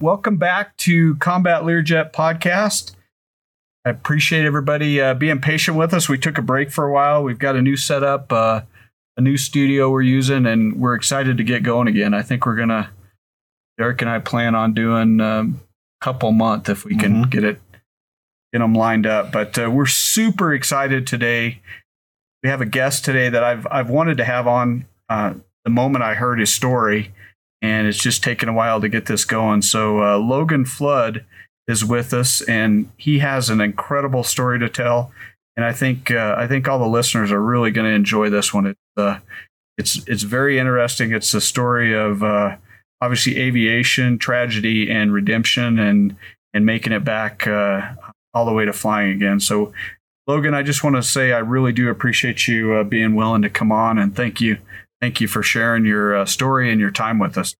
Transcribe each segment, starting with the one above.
welcome back to Combat Learjet Podcast. I appreciate everybody uh, being patient with us. We took a break for a while. We've got a new setup, uh, a new studio we're using, and we're excited to get going again. I think we're gonna, Derek and I plan on doing um, a couple month if we can mm-hmm. get it, get them lined up. But uh, we're super excited today. We have a guest today that I've I've wanted to have on uh, the moment I heard his story and it's just taken a while to get this going. So uh, Logan Flood is with us, and he has an incredible story to tell. And I think uh, I think all the listeners are really going to enjoy this one. It's uh, it's it's very interesting. It's a story of uh, obviously aviation tragedy and redemption, and and making it back uh, all the way to flying again. So. Logan, I just want to say I really do appreciate you uh, being willing to come on, and thank you Thank you for sharing your uh, story and your time with us.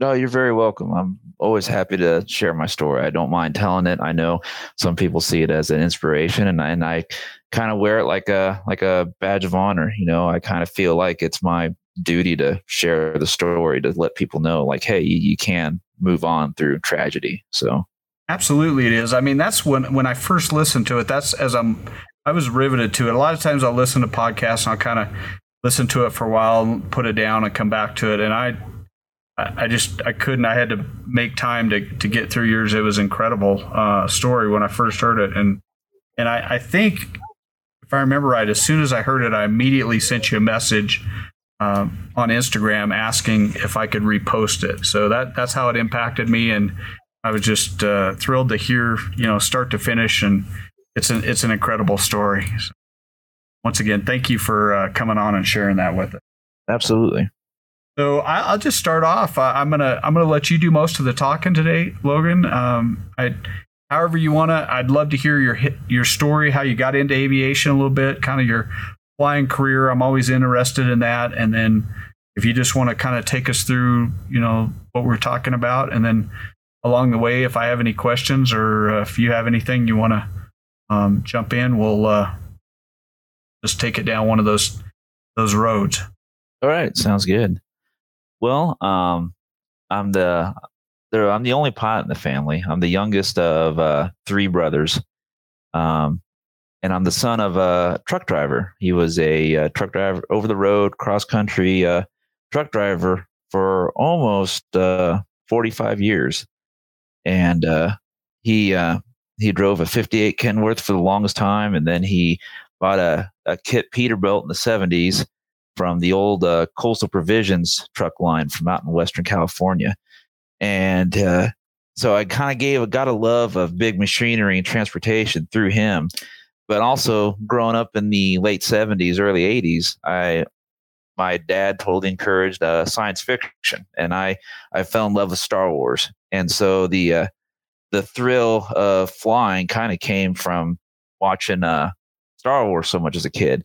No, you're very welcome. I'm always happy to share my story. I don't mind telling it. I know some people see it as an inspiration, and I, and I kind of wear it like a like a badge of honor. You know, I kind of feel like it's my duty to share the story to let people know, like, hey, you, you can move on through tragedy. So, absolutely, it is. I mean, that's when when I first listened to it. That's as I'm I was riveted to it. A lot of times I'll listen to podcasts and I'll kind of listen to it for a while, put it down, and come back to it. And I, I just I couldn't. I had to make time to to get through yours. It was incredible uh, story when I first heard it, and and I, I think if I remember right, as soon as I heard it, I immediately sent you a message um, on Instagram asking if I could repost it. So that that's how it impacted me, and I was just uh, thrilled to hear you know start to finish, and it's an it's an incredible story. So once again, thank you for uh, coming on and sharing that with us. Absolutely. So I, will just start off. I, am gonna I'm gonna let you do most of the talking today, Logan. Um, I, however you wanna. I'd love to hear your your story, how you got into aviation a little bit, kind of your flying career. I'm always interested in that. And then if you just want to kind of take us through, you know, what we're talking about, and then along the way, if I have any questions or uh, if you have anything you want to um, jump in, we'll uh, just take it down one of those those roads. All right, sounds good. Well, um, I'm the. I'm the only pilot in the family. I'm the youngest of uh, three brothers, um, and I'm the son of a truck driver. He was a, a uh, truck driver over the road, cross country uh, truck driver for almost uh, 45 years, and uh, he uh, he drove a 58 Kenworth for the longest time, and then he bought a, a kit Peterbilt in the 70s from the old uh, Coastal Provisions truck line from out in Western California. And uh, so I kind of gave, got a love of big machinery and transportation through him. But also growing up in the late 70s, early 80s, I my dad totally encouraged uh, science fiction, and I I fell in love with Star Wars, and so the uh, the thrill of flying kind of came from watching uh, Star Wars so much as a kid.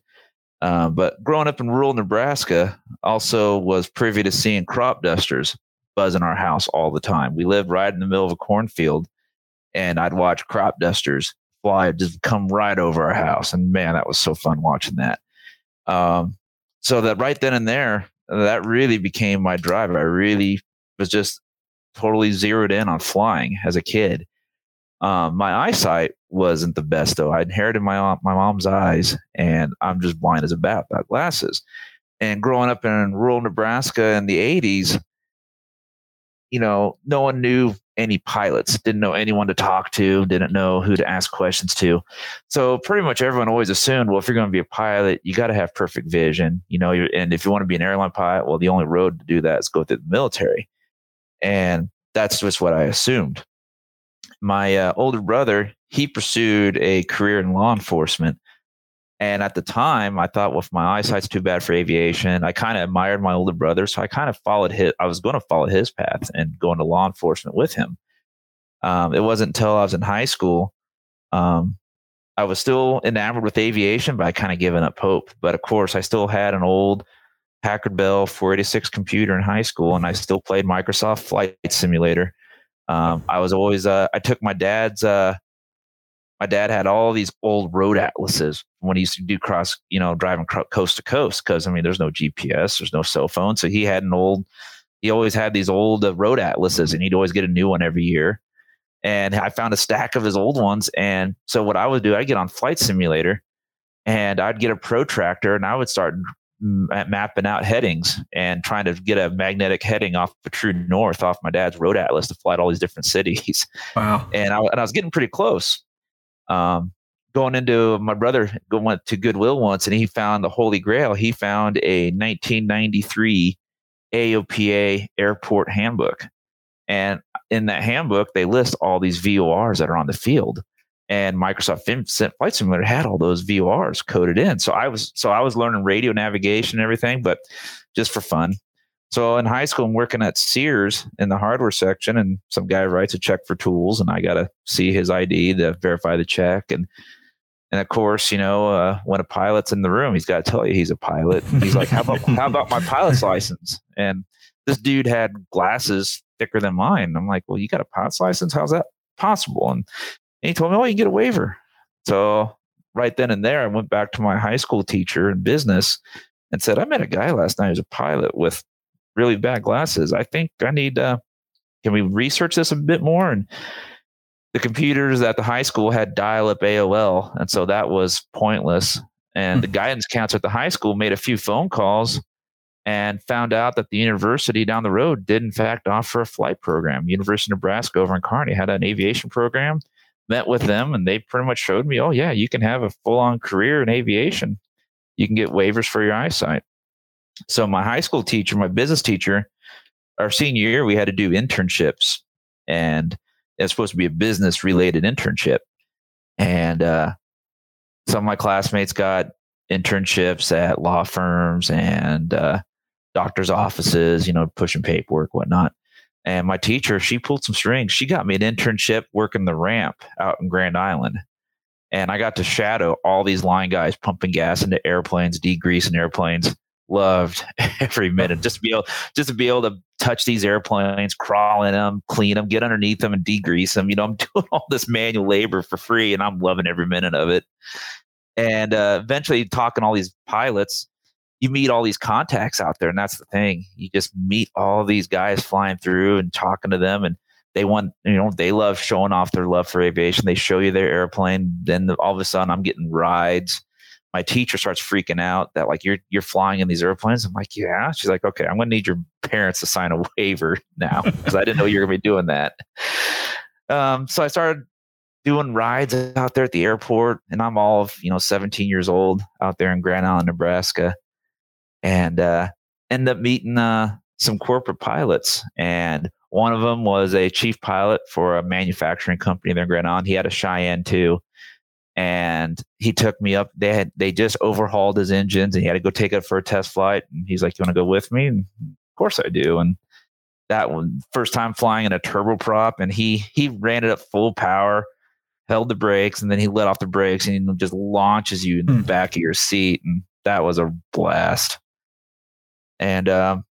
Uh, but growing up in rural Nebraska, also was privy to seeing crop dusters buzz in our house all the time. We lived right in the middle of a cornfield, and I'd watch crop dusters fly just come right over our house, and man, that was so fun watching that. Um, so that right then and there, that really became my drive. I really was just totally zeroed in on flying as a kid. Um, my eyesight wasn't the best though. I inherited my my mom's eyes, and I'm just blind as a bat without glasses. And growing up in rural Nebraska in the '80s, you know, no one knew any pilots, didn't know anyone to talk to, didn't know who to ask questions to. So pretty much everyone always assumed, well, if you're going to be a pilot, you got to have perfect vision, you know. And if you want to be an airline pilot, well, the only road to do that is go through the military, and that's just what I assumed my uh, older brother, he pursued a career in law enforcement. And at the time, I thought, well, if my eyesight's too bad for aviation, I kind of admired my older brother. So I kind of followed his, I was going to follow his path and go into law enforcement with him. Um, it wasn't until I was in high school. Um, I was still enamored with aviation, but I kind of given up hope. But of course, I still had an old Packard Bell 486 computer in high school, and I still played Microsoft Flight Simulator. Um, I was always uh, I took my dad's uh, my dad had all these old road atlases when he used to do cross, you know, driving coast to coast. Because I mean, there's no GPS, there's no cell phone, so he had an old he always had these old uh, road atlases and he'd always get a new one every year. And I found a stack of his old ones. And so what I would do, I'd get on Flight Simulator and I'd get a protractor and I would start mapping out headings and trying to get a magnetic heading off the true north off my dad's road atlas to fly to all these different cities. Wow. And I, and I was getting pretty close. Um, going into my brother went to Goodwill once and he found the Holy Grail. He found a 1993 AOPA airport handbook. And in that handbook, they list all these VORs that are on the field. And Microsoft Flight Simulator had all those VORs coded in. So I was so I was learning radio navigation and everything, but just for fun. So in high school, I'm working at Sears in the hardware section, and some guy writes a check for tools, and I got to see his ID to verify the check. And and of course, you know, uh, when a pilot's in the room, he's got to tell you he's a pilot. He's like, "How about how about my pilot's license?" And this dude had glasses thicker than mine. I'm like, "Well, you got a pilot's license? How's that possible?" And, and he told me, "Oh, you can get a waiver." So right then and there, I went back to my high school teacher in business and said, "I met a guy last night who's a pilot with really bad glasses. I think I need. Uh, can we research this a bit more?" And the computers at the high school had dial up AOL, and so that was pointless. And the hmm. guidance counselor at the high school made a few phone calls and found out that the university down the road did, in fact, offer a flight program. University of Nebraska over in Kearney had an aviation program. Met with them, and they pretty much showed me, oh, yeah, you can have a full on career in aviation. You can get waivers for your eyesight. So, my high school teacher, my business teacher, our senior year, we had to do internships. And it's supposed to be a business related internship. And uh, some of my classmates got internships at law firms and uh, doctors' offices, you know, pushing paperwork, whatnot. And my teacher, she pulled some strings. She got me an internship working the ramp out in Grand Island. And I got to shadow all these line guys pumping gas into airplanes, degreasing airplanes loved every minute just to be able just to be able to touch these airplanes crawl in them clean them get underneath them and degrease them you know i'm doing all this manual labor for free and i'm loving every minute of it and uh, eventually talking all these pilots you meet all these contacts out there and that's the thing you just meet all these guys flying through and talking to them and they want you know they love showing off their love for aviation they show you their airplane then all of a sudden i'm getting rides my teacher starts freaking out that like you're you're flying in these airplanes. I'm like, yeah. She's like, okay, I'm gonna need your parents to sign a waiver now because I didn't know you were gonna be doing that. Um, so I started doing rides out there at the airport, and I'm all of you know 17 years old out there in Grand Island, Nebraska, and uh, end up meeting uh, some corporate pilots, and one of them was a chief pilot for a manufacturing company there in Island. He had a Cheyenne too and he took me up. They had they just overhauled his engines, and he had to go take it for a test flight. And he's like, "You want to go with me?" And of course I do. And that one first time flying in a turboprop, and he he ran it up full power, held the brakes, and then he let off the brakes, and he just launches you in the mm. back of your seat, and that was a blast. And um,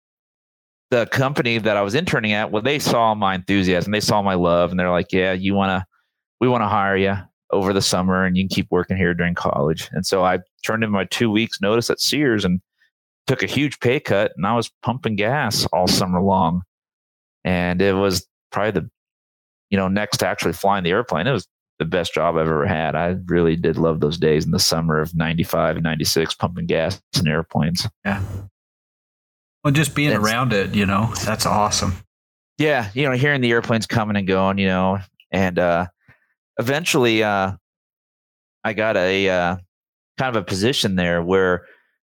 the company that I was interning at, well, they saw my enthusiasm, they saw my love, and they're like, "Yeah, you want to." We want to hire you over the summer and you can keep working here during college. And so I turned in my two weeks notice at Sears and took a huge pay cut and I was pumping gas all summer long. And it was probably the, you know, next to actually flying the airplane. It was the best job I've ever had. I really did love those days in the summer of 95 and 96 pumping gas in airplanes. Yeah. Well, just being around it, you know, that's awesome. Yeah. You know, hearing the airplanes coming and going, you know, and, uh, eventually uh, I got a uh, kind of a position there where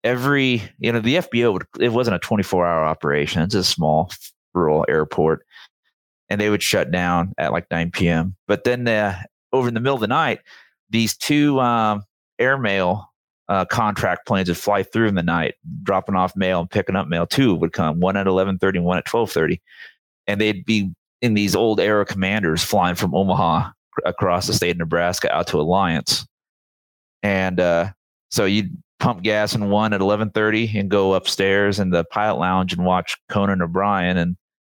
every you know the FBO would, it wasn't a 24 hour operation it's a small rural airport and they would shut down at like 9 p.m. But then uh, over in the middle of the night, these two um, airmail uh, contract planes would fly through in the night, dropping off mail and picking up mail. Two would come, one at 11:30 and one at 12:30, and they'd be in these old Aero Commanders flying from Omaha across the state of Nebraska out to Alliance. And uh, so you'd pump gas in one at 11:30 and go upstairs in the pilot lounge and watch Conan O'Brien and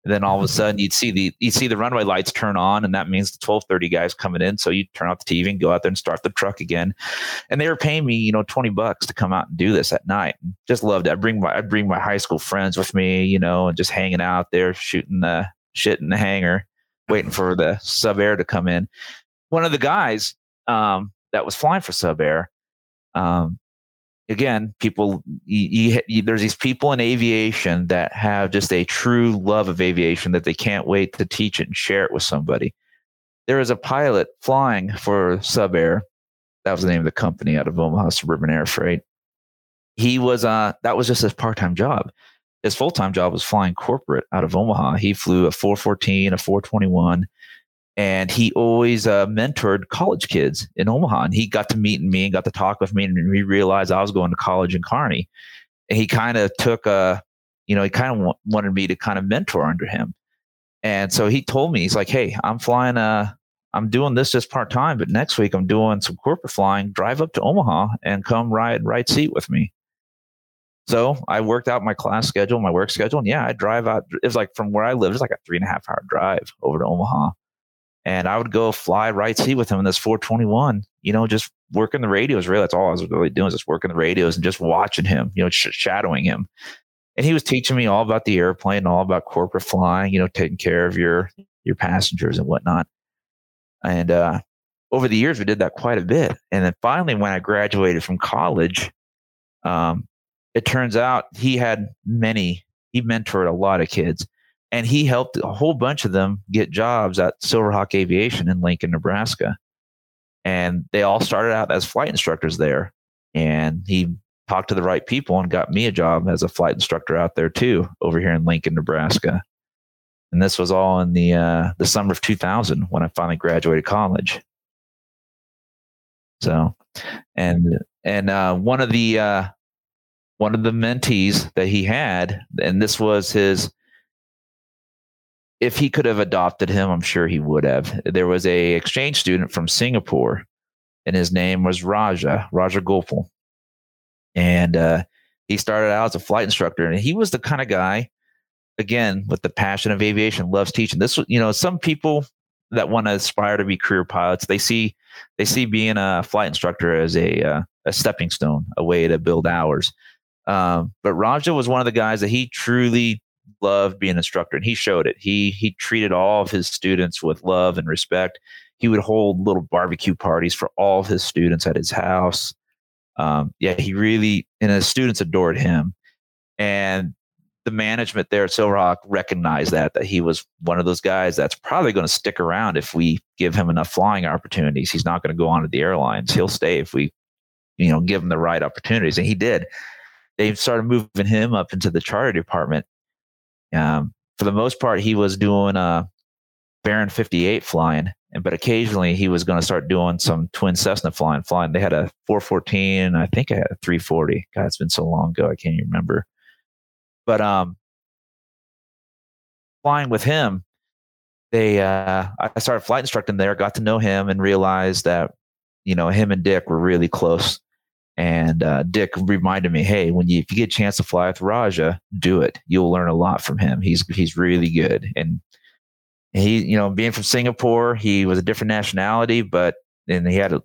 And then all of a sudden you'd see the you'd see the runway lights turn on, and that means the twelve thirty guys coming in. So you turn off the TV and go out there and start the truck again. And they were paying me, you know, twenty bucks to come out and do this at night. Just loved it. I bring my I bring my high school friends with me, you know, and just hanging out there shooting the shit in the hangar, waiting for the sub air to come in. One of the guys um, that was flying for sub air um, again, people, you, you, there's these people in aviation that have just a true love of aviation that they can't wait to teach it and share it with somebody. There is a pilot flying for Sub Air. That was the name of the company out of Omaha Suburban Air Freight. He was, uh, that was just his part time job. His full time job was flying corporate out of Omaha. He flew a 414, a 421, and he always uh, mentored college kids in Omaha. And he got to meet me and got to talk with me, and he realized I was going to college in Kearney. And he kind of took a, you know, he kind of w- wanted me to kind of mentor under him. And so he told me, he's like, "Hey, I'm flying. Uh, I'm doing this just part time, but next week I'm doing some corporate flying. Drive up to Omaha and come ride right seat with me." So I worked out my class schedule, my work schedule, and yeah, I drive out. It was like from where I live, it's like a three and a half hour drive over to Omaha and I would go fly right seat with him in this 421. You know, just working the radios. Really, that's all I was really doing, just working the radios and just watching him. You know, sh- shadowing him. And he was teaching me all about the airplane, all about corporate flying. You know, taking care of your your passengers and whatnot. And uh, over the years, we did that quite a bit. And then finally, when I graduated from college, um, it turns out he had many. He mentored a lot of kids and he helped a whole bunch of them get jobs at Silverhawk Aviation in Lincoln, Nebraska. And they all started out as flight instructors there. And he talked to the right people and got me a job as a flight instructor out there too, over here in Lincoln, Nebraska. And this was all in the uh, the summer of 2000 when I finally graduated college. So, and and uh, one of the uh, one of the mentees that he had, and this was his if he could have adopted him, I'm sure he would have. There was a exchange student from Singapore, and his name was Raja Raja Gopal, and uh, he started out as a flight instructor, and he was the kind of guy, again, with the passion of aviation, loves teaching. This, you know, some people that want to aspire to be career pilots, they see they see being a flight instructor as a uh, a stepping stone, a way to build hours. Um, but Raja was one of the guys that he truly loved being an instructor and he showed it. He he treated all of his students with love and respect. He would hold little barbecue parties for all of his students at his house. Um, yeah, he really and his students adored him. And the management there at Silverhawk recognized that that he was one of those guys that's probably going to stick around if we give him enough flying opportunities. He's not going to go on to the airlines. He'll stay if we, you know, give him the right opportunities. And he did. They started moving him up into the charter department um, for the most part, he was doing uh, Baron 58 flying, but occasionally he was going to start doing some twin Cessna flying. Flying, they had a 414, I think I had a 340. God, it's been so long ago, I can't even remember. But um, flying with him, they uh, I started flight instructing there, got to know him, and realized that you know him and Dick were really close. And uh, Dick reminded me, hey, when you if you get a chance to fly with Raja, do it. You'll learn a lot from him. He's he's really good. And he, you know, being from Singapore, he was a different nationality, but and he had a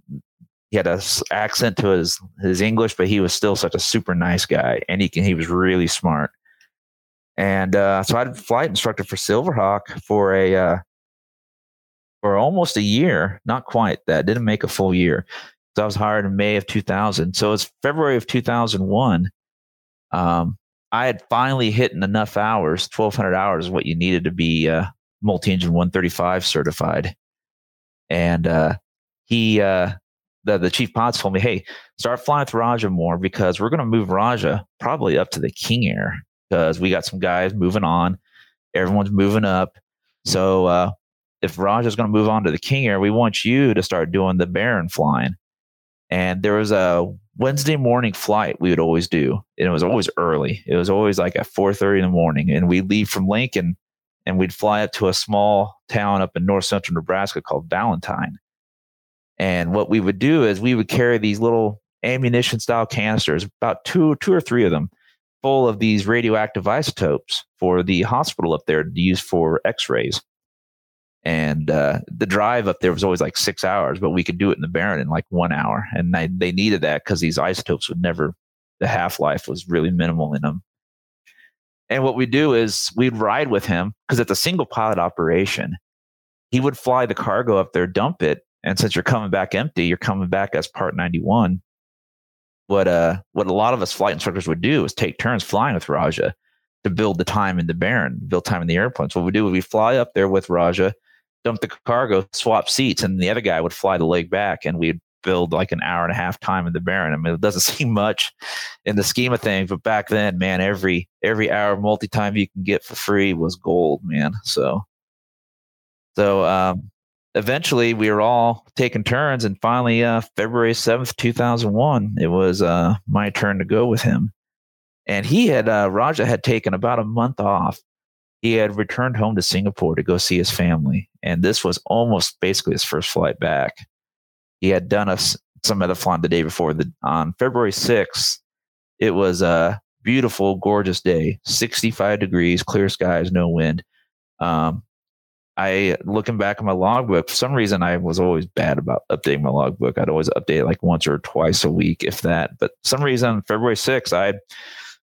he had a accent to his his English, but he was still such a super nice guy, and he can he was really smart. And uh, so I had flight instructor for Silverhawk for a uh, for almost a year, not quite that, didn't make a full year. So I was hired in May of 2000. So it's February of 2001. Um, I had finally hit enough hours, 1,200 hours, what you needed to be uh, multi-engine 135 certified. And uh, he, uh, the the chief pilot told me, "Hey, start flying with Raja more because we're going to move Raja probably up to the King Air because we got some guys moving on, everyone's moving up. So uh, if Raja's going to move on to the King Air, we want you to start doing the Baron flying." And there was a Wednesday morning flight we would always do. And it was always early. It was always like at 4:30 in the morning. And we'd leave from Lincoln and we'd fly up to a small town up in north central Nebraska called Valentine. And what we would do is we would carry these little ammunition style canisters, about two, two or three of them, full of these radioactive isotopes for the hospital up there to use for X-rays. And uh, the drive up there was always like six hours, but we could do it in the Baron in like one hour. And they, they needed that because these isotopes would never, the half life was really minimal in them. And what we do is we'd ride with him because it's a single pilot operation. He would fly the cargo up there, dump it, and since you're coming back empty, you're coming back as Part 91. What uh, what a lot of us flight instructors would do is take turns flying with Raja to build the time in the Baron, build time in the airplanes. What we do is we fly up there with Raja, dump the cargo, swap seats, and the other guy would fly the leg back, and we'd build like an hour and a half time in the Baron. I mean, it doesn't seem much in the scheme of things, but back then, man, every every hour multi time you can get for free was gold, man. So, so um, eventually, we were all taking turns, and finally, uh, February seventh, two thousand one, it was uh, my turn to go with him, and he had uh, Raja had taken about a month off. He had returned home to Singapore to go see his family, and this was almost basically his first flight back he had done us some flying the day before. The, on February 6th, it was a beautiful, gorgeous day, 65 degrees, clear skies, no wind. Um, I looking back at my logbook, for some reason I was always bad about updating my logbook. I'd always update like once or twice a week, if that. But some reason February 6th, I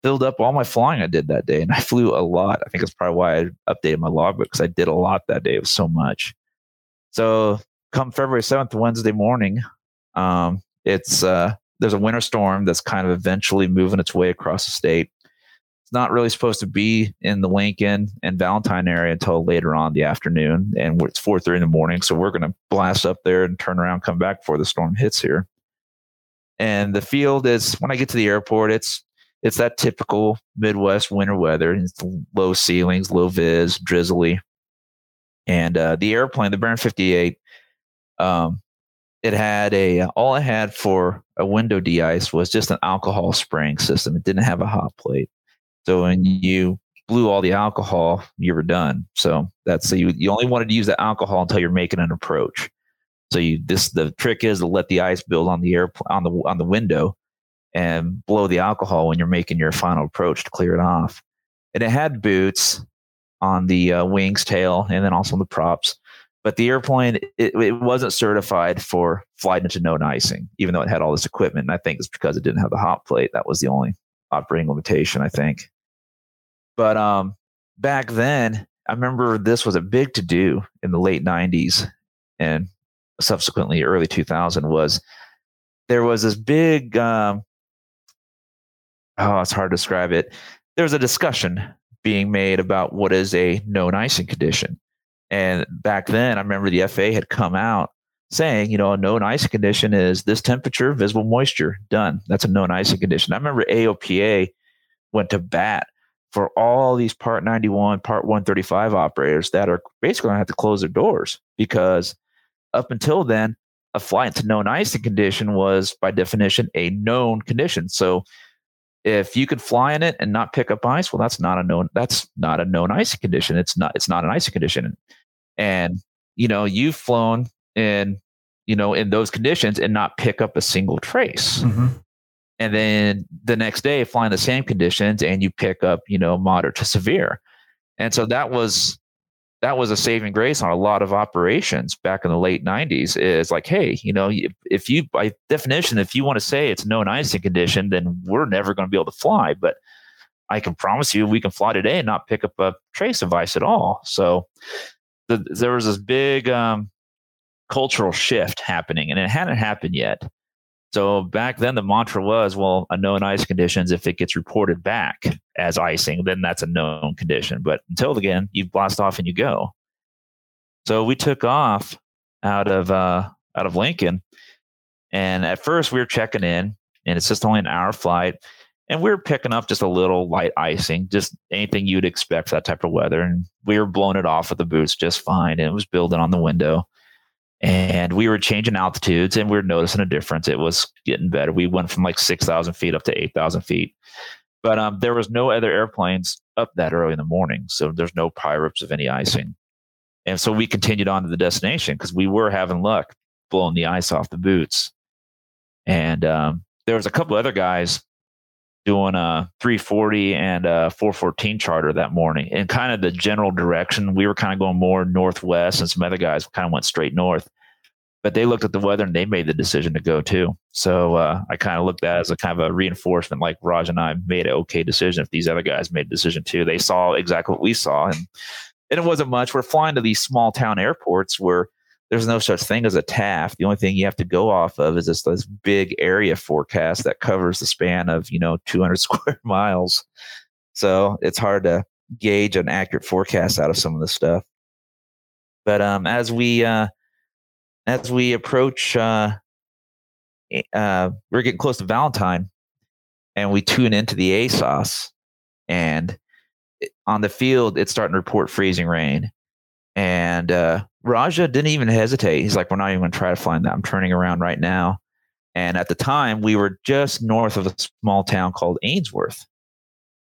filled up all my flying I did that day, and I flew a lot. I think that's probably why I updated my logbook because I did a lot that day. It was so much. So come February 7th, Wednesday morning, um, it's uh, there's a winter storm that's kind of eventually moving its way across the state. It's not really supposed to be in the Lincoln and Valentine area until later on the afternoon, and it's 4:30 in the morning. So we're going to blast up there and turn around, come back before the storm hits here. And the field is when I get to the airport, it's it's that typical Midwest winter weather. It's low ceilings, low vis, drizzly, and uh, the airplane, the Baron 58, um, it had a all it had for a window de-ice was just an alcohol spraying system. It didn't have a hot plate. So when you blew all the alcohol, you were done. So that's so you you only wanted to use the alcohol until you're making an approach. So you this the trick is to let the ice build on the air on the on the window and blow the alcohol when you're making your final approach to clear it off. And it had boots on the uh, wings, tail, and then also on the props. But the airplane it, it, wasn't certified for flight into known icing even though it had all this equipment. And i think it's because it didn't have the hot plate. That was the only operating limitation i think. But um back then i remember this was a big to do in the late 90s and subsequently early 2000 was there was this big um oh it's hard to describe it there was a discussion being made about what is a known icing condition and back then, I remember the FAA had come out saying, you know, a known icing condition is this temperature, visible moisture, done. That's a known icing condition. I remember AOPA went to bat for all these Part 91, Part 135 operators that are basically going to have to close their doors because up until then, a flight to known icing condition was by definition a known condition. So if you could fly in it and not pick up ice, well, that's not a known that's not a known icing condition. It's not it's not an icing condition and you know you've flown in you know in those conditions and not pick up a single trace mm-hmm. and then the next day flying the same conditions and you pick up you know moderate to severe and so that was that was a saving grace on a lot of operations back in the late 90s is like hey you know if you by definition if you want to say it's known icing condition then we're never going to be able to fly but i can promise you we can fly today and not pick up a trace of ice at all so the, there was this big um, cultural shift happening, and it hadn't happened yet. So back then, the mantra was, well, a known ice conditions, if it gets reported back as icing, then that's a known condition. But until again, you blast off and you go. So we took off out of uh, out of Lincoln, and at first we were checking in, and it's just only an hour flight and we were picking up just a little light icing, just anything you'd expect for that type of weather. And we were blowing it off with the boots just fine. And it was building on the window. And we were changing altitudes and we were noticing a difference. It was getting better. We went from like 6,000 feet up to 8,000 feet. But um, there was no other airplanes up that early in the morning. So there's no PIREPs of any icing. And so we continued on to the destination because we were having luck blowing the ice off the boots. And um, there was a couple other guys doing a 340 and a 414 charter that morning. And kind of the general direction, we were kind of going more northwest, and some other guys kind of went straight north. But they looked at the weather and they made the decision to go too. So uh, I kind of looked at as a kind of a reinforcement, like Raj and I made an okay decision. If these other guys made a decision too, they saw exactly what we saw, and and it wasn't much. We're flying to these small town airports where there's no such thing as a TAF. The only thing you have to go off of is this, this big area forecast that covers the span of, you know, 200 square miles. So it's hard to gauge an accurate forecast out of some of this stuff. But um, as we uh, as we approach, uh, uh, we're getting close to Valentine, and we tune into the ASOS, and on the field it's starting to report freezing rain, and uh, Raja didn't even hesitate. He's like, we're not even going to try to find that. I'm turning around right now. And at the time, we were just north of a small town called Ainsworth.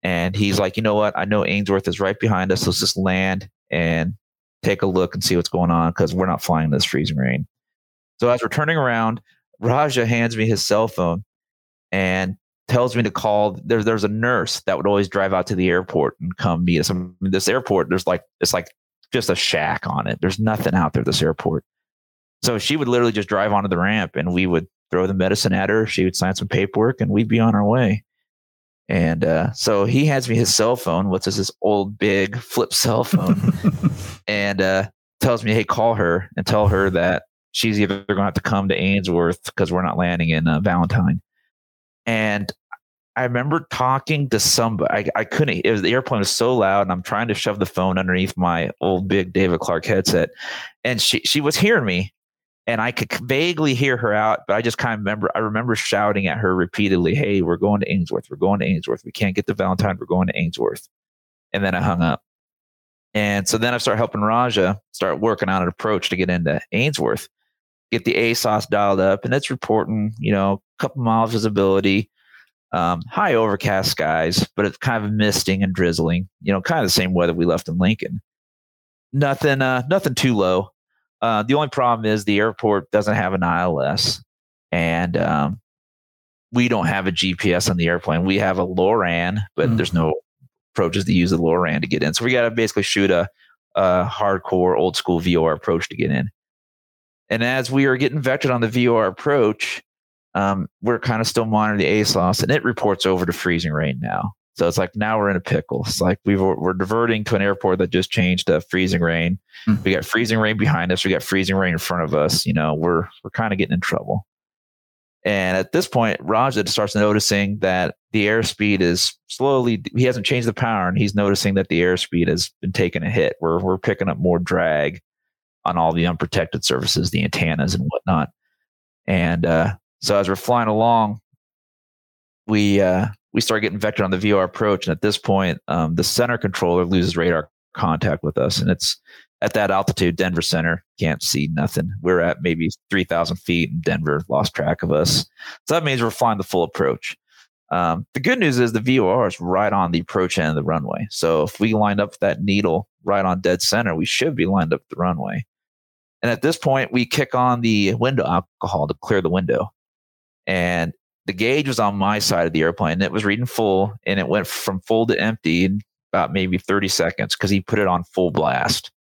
And he's like, you know what? I know Ainsworth is right behind us. Let's just land and take a look and see what's going on because we're not flying this freezing rain. So as we're turning around, Raja hands me his cell phone and tells me to call. There's there's a nurse that would always drive out to the airport and come meet us. I mean, this airport, there's like it's like just a shack on it. There's nothing out there, at this airport. So she would literally just drive onto the ramp and we would throw the medicine at her. She would sign some paperwork and we'd be on our way. And uh, so he hands me his cell phone, which is this old big flip cell phone, and uh, tells me, hey, call her and tell her that she's either going to have to come to Ainsworth because we're not landing in uh, Valentine. And I remember talking to somebody. I, I couldn't. It was the airplane was so loud, and I'm trying to shove the phone underneath my old big David Clark headset, and she she was hearing me, and I could vaguely hear her out, but I just kind of remember. I remember shouting at her repeatedly, "Hey, we're going to Ainsworth. We're going to Ainsworth. We can't get to Valentine. We're going to Ainsworth." And then I hung up. And so then I started helping Raja start working on an approach to get into Ainsworth, get the ASOS dialed up, and it's reporting, you know, a couple miles visibility um, high overcast skies, but it's kind of misting and drizzling. You know, kind of the same weather we left in Lincoln. Nothing, uh, nothing too low. Uh, the only problem is the airport doesn't have an ILS, and um, we don't have a GPS on the airplane. We have a LORAN, but mm. there's no approaches to use the LORAN to get in. So we got to basically shoot a, a hardcore old school VOR approach to get in. And as we are getting vectored on the VOR approach, um, we're kind of still monitoring the ASOS and it reports over to freezing rain now. So it's like now we're in a pickle. It's like we are diverting to an airport that just changed to freezing rain. Mm-hmm. We got freezing rain behind us. We got freezing rain in front of us. You know, we're we're kind of getting in trouble. And at this point, Raja starts noticing that the airspeed is slowly. He hasn't changed the power, and he's noticing that the airspeed has been taking a hit. We're we're picking up more drag on all the unprotected surfaces, the antennas and whatnot. And uh, so as we're flying along, we uh, we start getting vectored on the VOR approach, and at this point, um, the center controller loses radar contact with us, and it's at that altitude. Denver Center can't see nothing. We're at maybe three thousand feet, and Denver lost track of us. So that means we're flying the full approach. Um, the good news is the VOR is right on the approach end of the runway. So if we lined up that needle right on dead center, we should be lined up the runway. And at this point, we kick on the window alcohol to clear the window and the gauge was on my side of the airplane. It was reading full, and it went from full to empty in about maybe 30 seconds because he put it on full blast.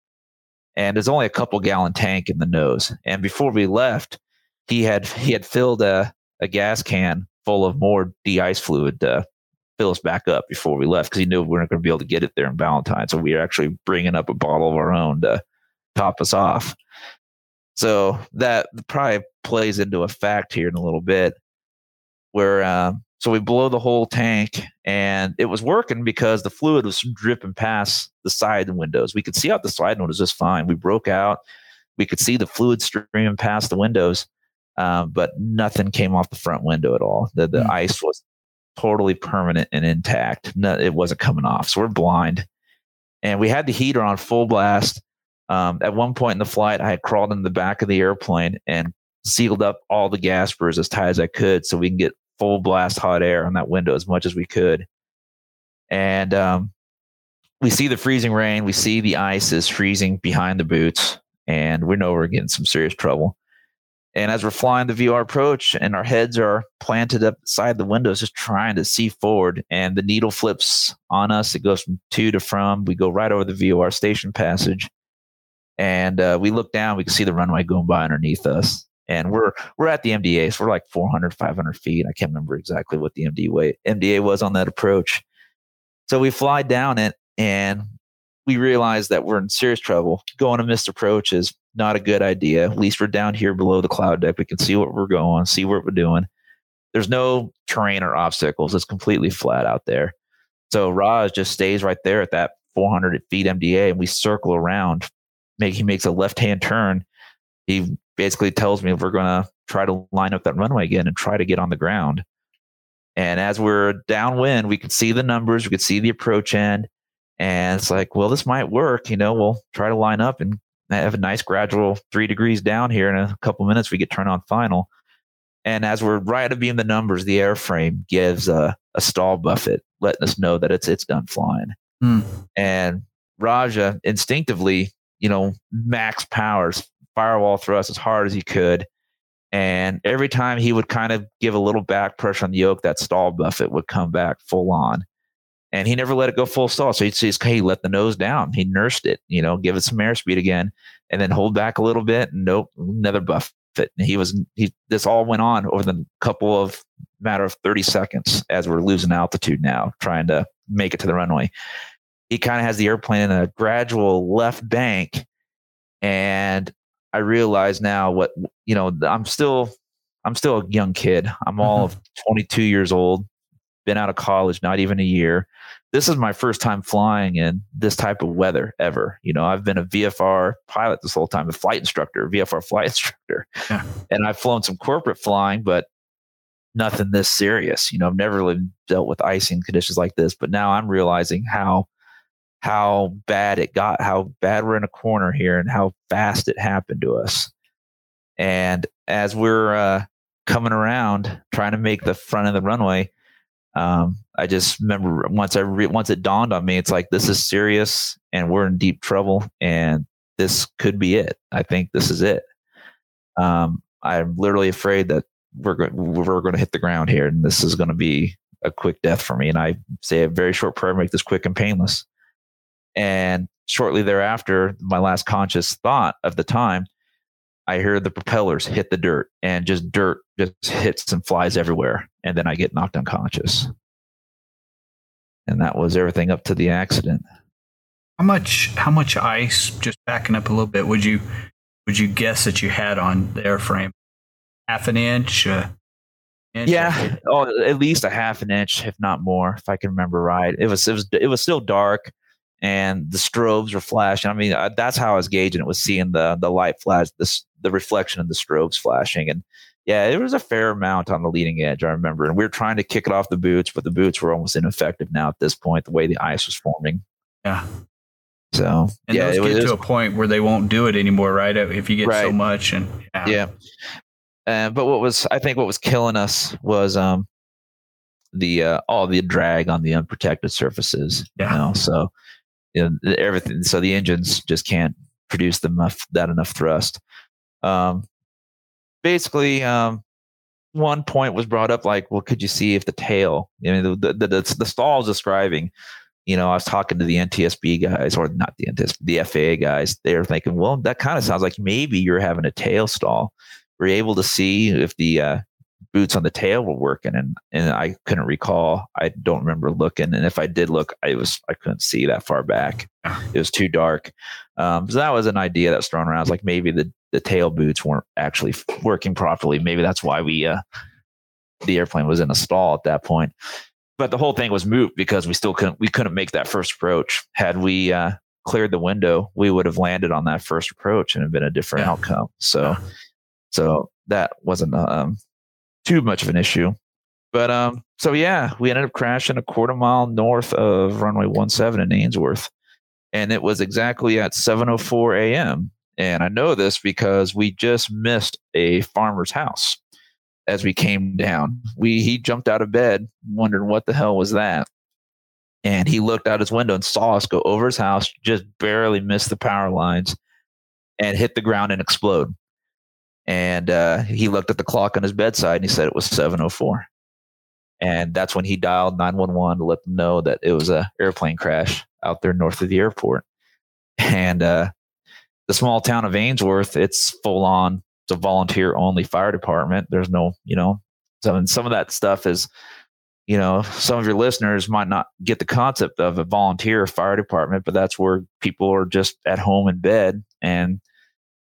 And there's only a couple gallon tank in the nose. And before we left, he had he had filled a, a gas can full of more de-ice fluid to fill us back up before we left because he knew we weren't going to be able to get it there in Valentine. So we were actually bringing up a bottle of our own to top us off. So that probably plays into a fact here in a little bit where uh, so we blow the whole tank and it was working because the fluid was dripping past the side windows. We could see out the side windows just fine. We broke out. We could see the fluid streaming past the windows, um, but nothing came off the front window at all. The, the mm-hmm. ice was totally permanent and intact. No, it wasn't coming off. So we're blind. And we had the heater on full blast. Um, at one point in the flight, I had crawled in the back of the airplane and sealed up all the gaspers as tight as I could so we can get full blast hot air on that window as much as we could. And um, we see the freezing rain. We see the ice is freezing behind the boots, and we know we're getting some serious trouble. And as we're flying the VR approach and our heads are planted up side the windows, just trying to see forward, and the needle flips on us. It goes from to to from. We go right over the VOR station passage, and uh, we look down. We can see the runway going by underneath us, and we're we're at the MDA. So we're like 400, 500 feet. I can't remember exactly what the MDA MDA was on that approach. So we fly down it, and we realize that we're in serious trouble. Going a missed approach is not a good idea. At least we're down here below the cloud deck. We can see what we're going, see what we're doing. There's no terrain or obstacles. It's completely flat out there. So Raj just stays right there at that 400 feet MDA, and we circle around. Make he makes a left hand turn. He basically tells me we're going to try to line up that runway again and try to get on the ground. And as we're downwind, we could see the numbers, we could see the approach end, and it's like, well, this might work. You know, we'll try to line up and have a nice gradual three degrees down here. In a couple minutes, we get turned on final. And as we're right abeam the numbers, the airframe gives a, a stall buffet, letting us know that it's it's done flying. Mm. And Raja instinctively, you know, max powers, firewall thrust as hard as he could. And every time he would kind of give a little back pressure on the yoke, that stall buffet would come back full on and he never let it go full stall. So he'd "Hey, let the nose down." He nursed it, you know, give it some airspeed again, and then hold back a little bit. Nope, another buffet. And he was he. This all went on over the couple of matter of thirty seconds as we're losing altitude now, trying to make it to the runway. He kind of has the airplane in a gradual left bank, and I realize now what you know. I'm still I'm still a young kid. I'm all mm-hmm. of 22 years old been out of college not even a year. This is my first time flying in this type of weather ever. You know, I've been a VFR pilot this whole time, a flight instructor, VFR flight instructor. Yeah. And I've flown some corporate flying, but nothing this serious. You know, I've never really dealt with icing conditions like this, but now I'm realizing how how bad it got, how bad we're in a corner here and how fast it happened to us. And as we're uh, coming around trying to make the front of the runway, um, I just remember once I re- once it dawned on me, it's like this is serious and we're in deep trouble and this could be it. I think this is it. Um, I'm literally afraid that we're going we're going to hit the ground here and this is going to be a quick death for me. And I say a very short prayer, make this quick and painless. And shortly thereafter, my last conscious thought of the time I hear the propellers hit the dirt and just dirt just hits and flies everywhere. And then I get knocked unconscious. And that was everything up to the accident. How much how much ice, just backing up a little bit, would you would you guess that you had on the airframe? Half an inch? Uh, inch yeah, oh, at least a half an inch, if not more, if I can remember right. It was it was it was still dark and the strobes were flashing. I mean, uh, that's how I was gauging it was seeing the the light flash, the the reflection of the strobes flashing, and yeah, it was a fair amount on the leading edge. I remember, and we were trying to kick it off the boots, but the boots were almost ineffective now at this point. The way the ice was forming. Yeah. So and yeah, those it get was, to a point where they won't do it anymore, right? If you get right. so much, and yeah. yeah. Uh, but what was I think what was killing us was um the uh, all the drag on the unprotected surfaces. Yeah. You know? So you know, everything. So the engines just can't produce enough that enough thrust. Um, basically, um, one point was brought up like, well, could you see if the tail? I mean, the the, the, the stall is describing. You know, I was talking to the NTSB guys, or not the NTSB, the FAA guys. They were thinking, well, that kind of sounds like maybe you're having a tail stall. We're able to see if the uh, boots on the tail were working and and I couldn't recall. I don't remember looking. And if I did look, I was I couldn't see that far back. It was too dark. Um, so that was an idea that was thrown around. It's like maybe the the tail boots weren't actually working properly. Maybe that's why we uh, the airplane was in a stall at that point. But the whole thing was moot because we still couldn't we couldn't make that first approach. Had we uh, cleared the window, we would have landed on that first approach and have been a different yeah. outcome. So so that wasn't um, too much of an issue. But um, so yeah, we ended up crashing a quarter mile north of runway 17 in Ainsworth. And it was exactly at 7:04 a.m. And I know this because we just missed a farmer's house as we came down. We he jumped out of bed, wondering what the hell was that. And he looked out his window and saw us go over his house, just barely miss the power lines, and hit the ground and explode And uh, he looked at the clock on his bedside and he said it was 704. And that's when he dialed 911 to let them know that it was a airplane crash out there north of the airport. And uh, the small town of Ainsworth, it's full on, it's a volunteer only fire department. There's no, you know, some, some of that stuff is, you know, some of your listeners might not get the concept of a volunteer fire department, but that's where people are just at home in bed and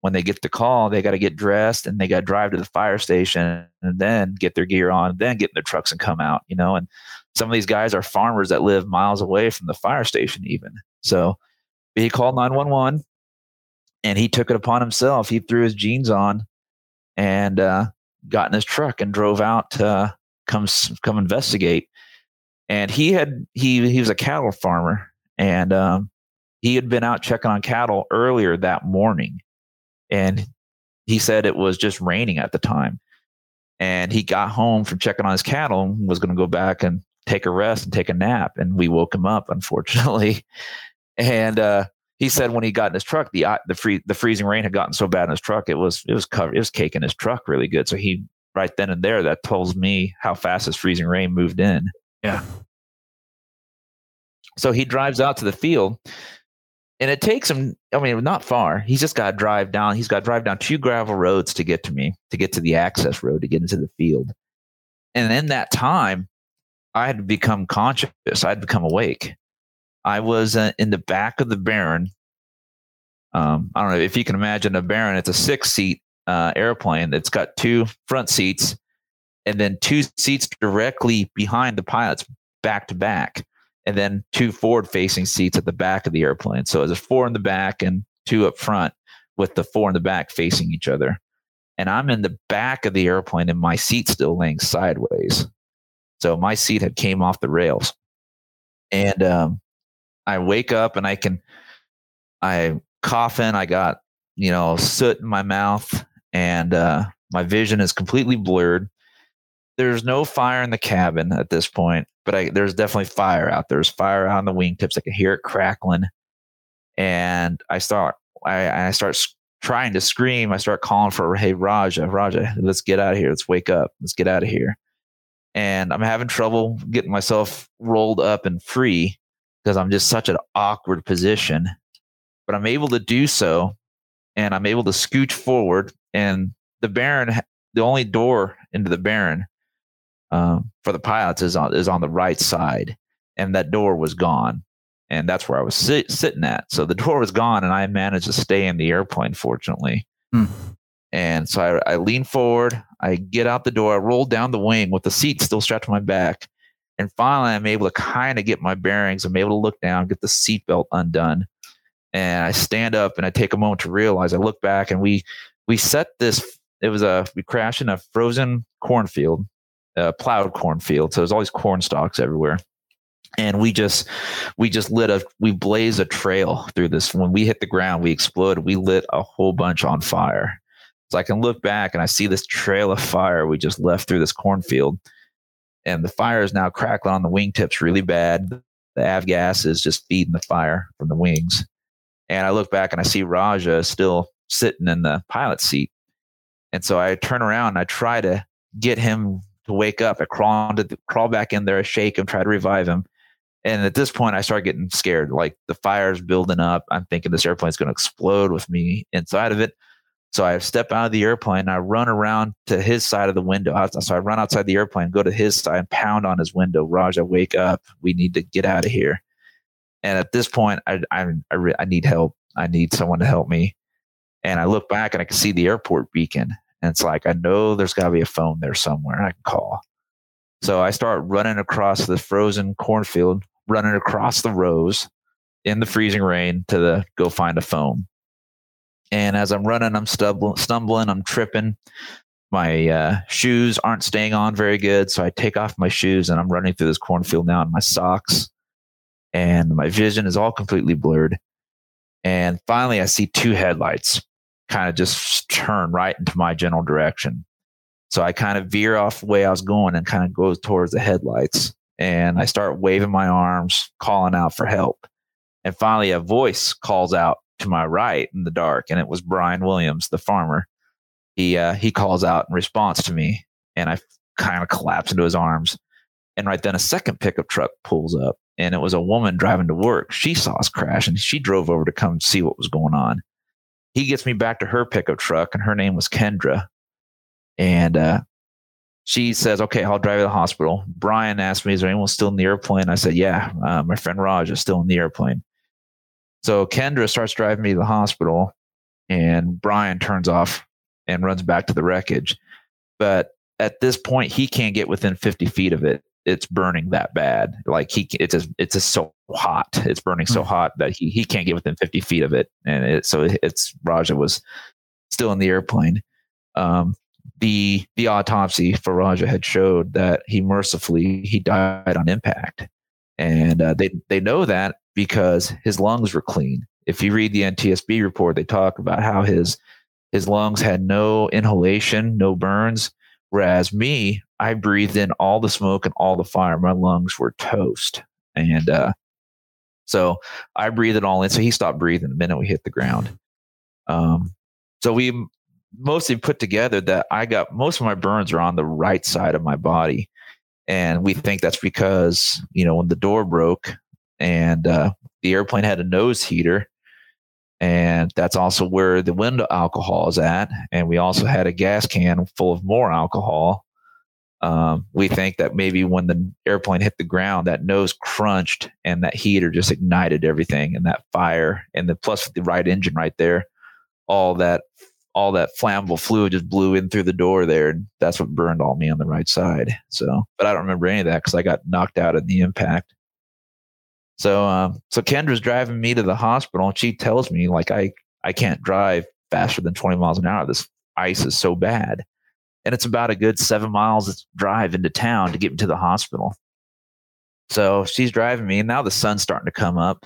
when they get the call, they got to get dressed and they got to drive to the fire station and then get their gear on, then get in their trucks and come out, you know. And some of these guys are farmers that live miles away from the fire station, even. So he called 911 and he took it upon himself. He threw his jeans on and uh, got in his truck and drove out to come, come investigate. And he had, he, he was a cattle farmer and um, he had been out checking on cattle earlier that morning and he said it was just raining at the time. And he got home from checking on his cattle and was going to go back and take a rest and take a nap. And we woke him up, unfortunately. And uh, he said when he got in his truck, the the free the freezing rain had gotten so bad in his truck, it was it was covered, it was caking his truck really good. So he right then and there that tells me how fast his freezing rain moved in. Yeah. So he drives out to the field and it takes him i mean not far. He's just got to drive down he's got to drive down two gravel roads to get to me to get to the access road to get into the field. And in that time i had become conscious i had become awake. I was uh, in the back of the Baron um, i don't know if you can imagine a Baron it's a six seat uh, airplane. That's got two front seats and then two seats directly behind the pilots back to back and then two forward facing seats at the back of the airplane. So there's four in the back and two up front with the four in the back facing each other. And I'm in the back of the airplane and my seat still laying sideways. So my seat had came off the rails. And um, I wake up and I can, I cough in, I got, you know, soot in my mouth and uh, my vision is completely blurred there's no fire in the cabin at this point, but I, there's definitely fire out. There's fire on the wingtips. I can hear it crackling, and I start I, I start trying to scream. I start calling for Hey Raja, Raja, let's get out of here. Let's wake up. Let's get out of here. And I'm having trouble getting myself rolled up and free because I'm just such an awkward position. But I'm able to do so, and I'm able to scooch forward. And the Baron, the only door into the Baron um, for the pilots is on is on the right side, and that door was gone, and that's where I was sit, sitting at. So the door was gone, and I managed to stay in the airplane, fortunately. Hmm. And so I, I lean forward, I get out the door, I roll down the wing with the seat still strapped to my back, and finally I'm able to kind of get my bearings. I'm able to look down, get the seatbelt undone, and I stand up and I take a moment to realize. I look back and we we set this. It was a we crashed in a frozen cornfield uh, plowed cornfield. So there's all these corn stalks everywhere. And we just we just lit a we blazed a trail through this. When we hit the ground, we exploded. We lit a whole bunch on fire. So I can look back and I see this trail of fire we just left through this cornfield. And the fire is now crackling on the wingtips really bad. The avgas is just feeding the fire from the wings. And I look back and I see Raja still sitting in the pilot seat. And so I turn around and I try to get him to wake up. I crawl into the, crawl back in there, shake him, try to revive him. And at this point, I start getting scared. Like the fire's building up. I'm thinking this airplane's going to explode with me inside of it. So I step out of the airplane. I run around to his side of the window. So I run outside the airplane, go to his side, and pound on his window. Raja, wake up! We need to get out of here. And at this point, I I I, re- I need help. I need someone to help me. And I look back and I can see the airport beacon. And it's like, I know there's got to be a phone there somewhere I can call. So I start running across the frozen cornfield, running across the rows in the freezing rain to the go find a phone. And as I'm running, I'm stumbling, stumbling I'm tripping. My uh, shoes aren't staying on very good. So I take off my shoes and I'm running through this cornfield now in my socks. And my vision is all completely blurred. And finally, I see two headlights kind of just turn right into my general direction. So I kind of veer off the way I was going and kind of go towards the headlights. And I start waving my arms, calling out for help. And finally, a voice calls out to my right in the dark. And it was Brian Williams, the farmer. he uh, he calls out in response to me, and I kind of collapse into his arms. And right then, a second pickup truck pulls up, and it was a woman driving to work. She saw us crash, and she drove over to come see what was going on. He gets me back to her pickup truck, and her name was Kendra. And uh, she says, "Okay, I'll drive you to the hospital." Brian asked me, "Is there anyone still in the airplane?" I said, "Yeah, uh, my friend Raj is still in the airplane." So Kendra starts driving me to the hospital, and Brian turns off and runs back to the wreckage. But at this point, he can't get within 50 feet of it. It's burning that bad. Like he, it's just, it's just so hot. It's burning so mm-hmm. hot that he, he can't get within 50 feet of it. And it, so it's Raja was still in the airplane. Um, the the autopsy for Raja had showed that he mercifully he died on impact, and uh, they they know that because his lungs were clean. If you read the NTSB report, they talk about how his his lungs had no inhalation, no burns. Whereas me, I breathed in all the smoke and all the fire. My lungs were toast. And uh, so I breathed it all in. So he stopped breathing the minute we hit the ground. Um, so we mostly put together that I got most of my burns are on the right side of my body. And we think that's because, you know, when the door broke and uh, the airplane had a nose heater, and that's also where the window alcohol is at. And we also had a gas can full of more alcohol. Um, we think that maybe when the airplane hit the ground, that nose crunched and that heater just ignited everything, and that fire, and the plus the right engine right there, all that all that flammable fluid just blew in through the door there, and that's what burned all me on the right side. So, but I don't remember any of that because I got knocked out in the impact. So, um, so Kendra's driving me to the hospital, and she tells me like I I can't drive faster than 20 miles an hour. This ice is so bad, and it's about a good seven miles drive into town to get me to the hospital. So she's driving me, and now the sun's starting to come up,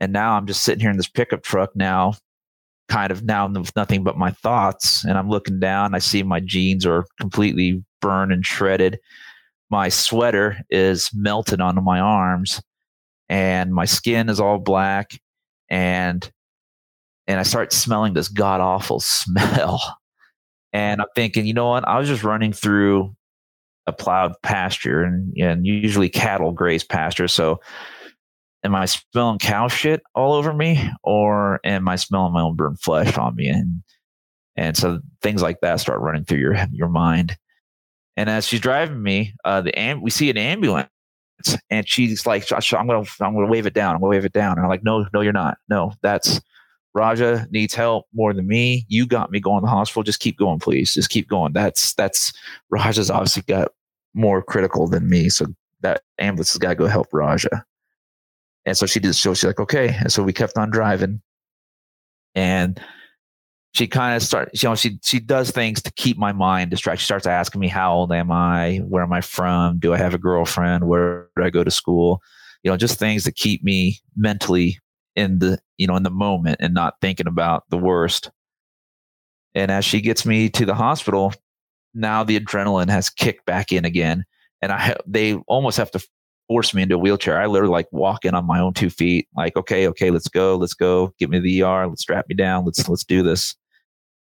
and now I'm just sitting here in this pickup truck now, kind of now with nothing but my thoughts, and I'm looking down. I see my jeans are completely burned and shredded. My sweater is melted onto my arms and my skin is all black and and I start smelling this god awful smell. And I'm thinking, you know what? I was just running through a plowed pasture and, and usually cattle graze pasture. So am I smelling cow shit all over me or am I smelling my own burnt flesh on me? And and so things like that start running through your your mind. And as she's driving me, uh, the am- we see an ambulance and she's like, I'm gonna I'm gonna wave it down. I'm gonna wave it down. And I'm like, no, no, you're not. No, that's Raja needs help more than me. You got me going to the hospital. Just keep going, please. Just keep going. That's that's Raja's obviously got more critical than me. So that ambulance has got to go help Raja. And so she did. So she's like, okay. And so we kept on driving, and she kind of starts, you know, she she does things to keep my mind distracted. She starts asking me, "How old am I? Where am I from? Do I have a girlfriend? Where do I go to school?" You know, just things that keep me mentally in the you know in the moment and not thinking about the worst. And as she gets me to the hospital, now the adrenaline has kicked back in again, and I they almost have to force me into a wheelchair. I literally like walk in on my own two feet, like, okay, okay, let's go, let's go, get me to the ER, let's strap me down, let's let's do this.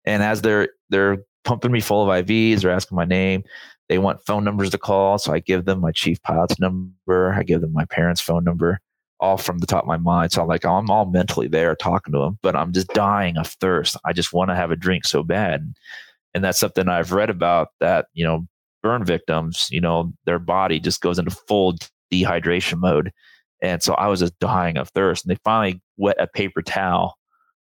And as they're they're pumping me full of IVs, they're asking my name. They want phone numbers to call, so I give them my chief pilot's number. I give them my parents' phone number, all from the top of my mind. So I'm like, I'm all mentally there talking to them, but I'm just dying of thirst. I just want to have a drink so bad, and that's something I've read about. That you know, burn victims, you know, their body just goes into full dehydration mode, and so I was just dying of thirst. And they finally wet a paper towel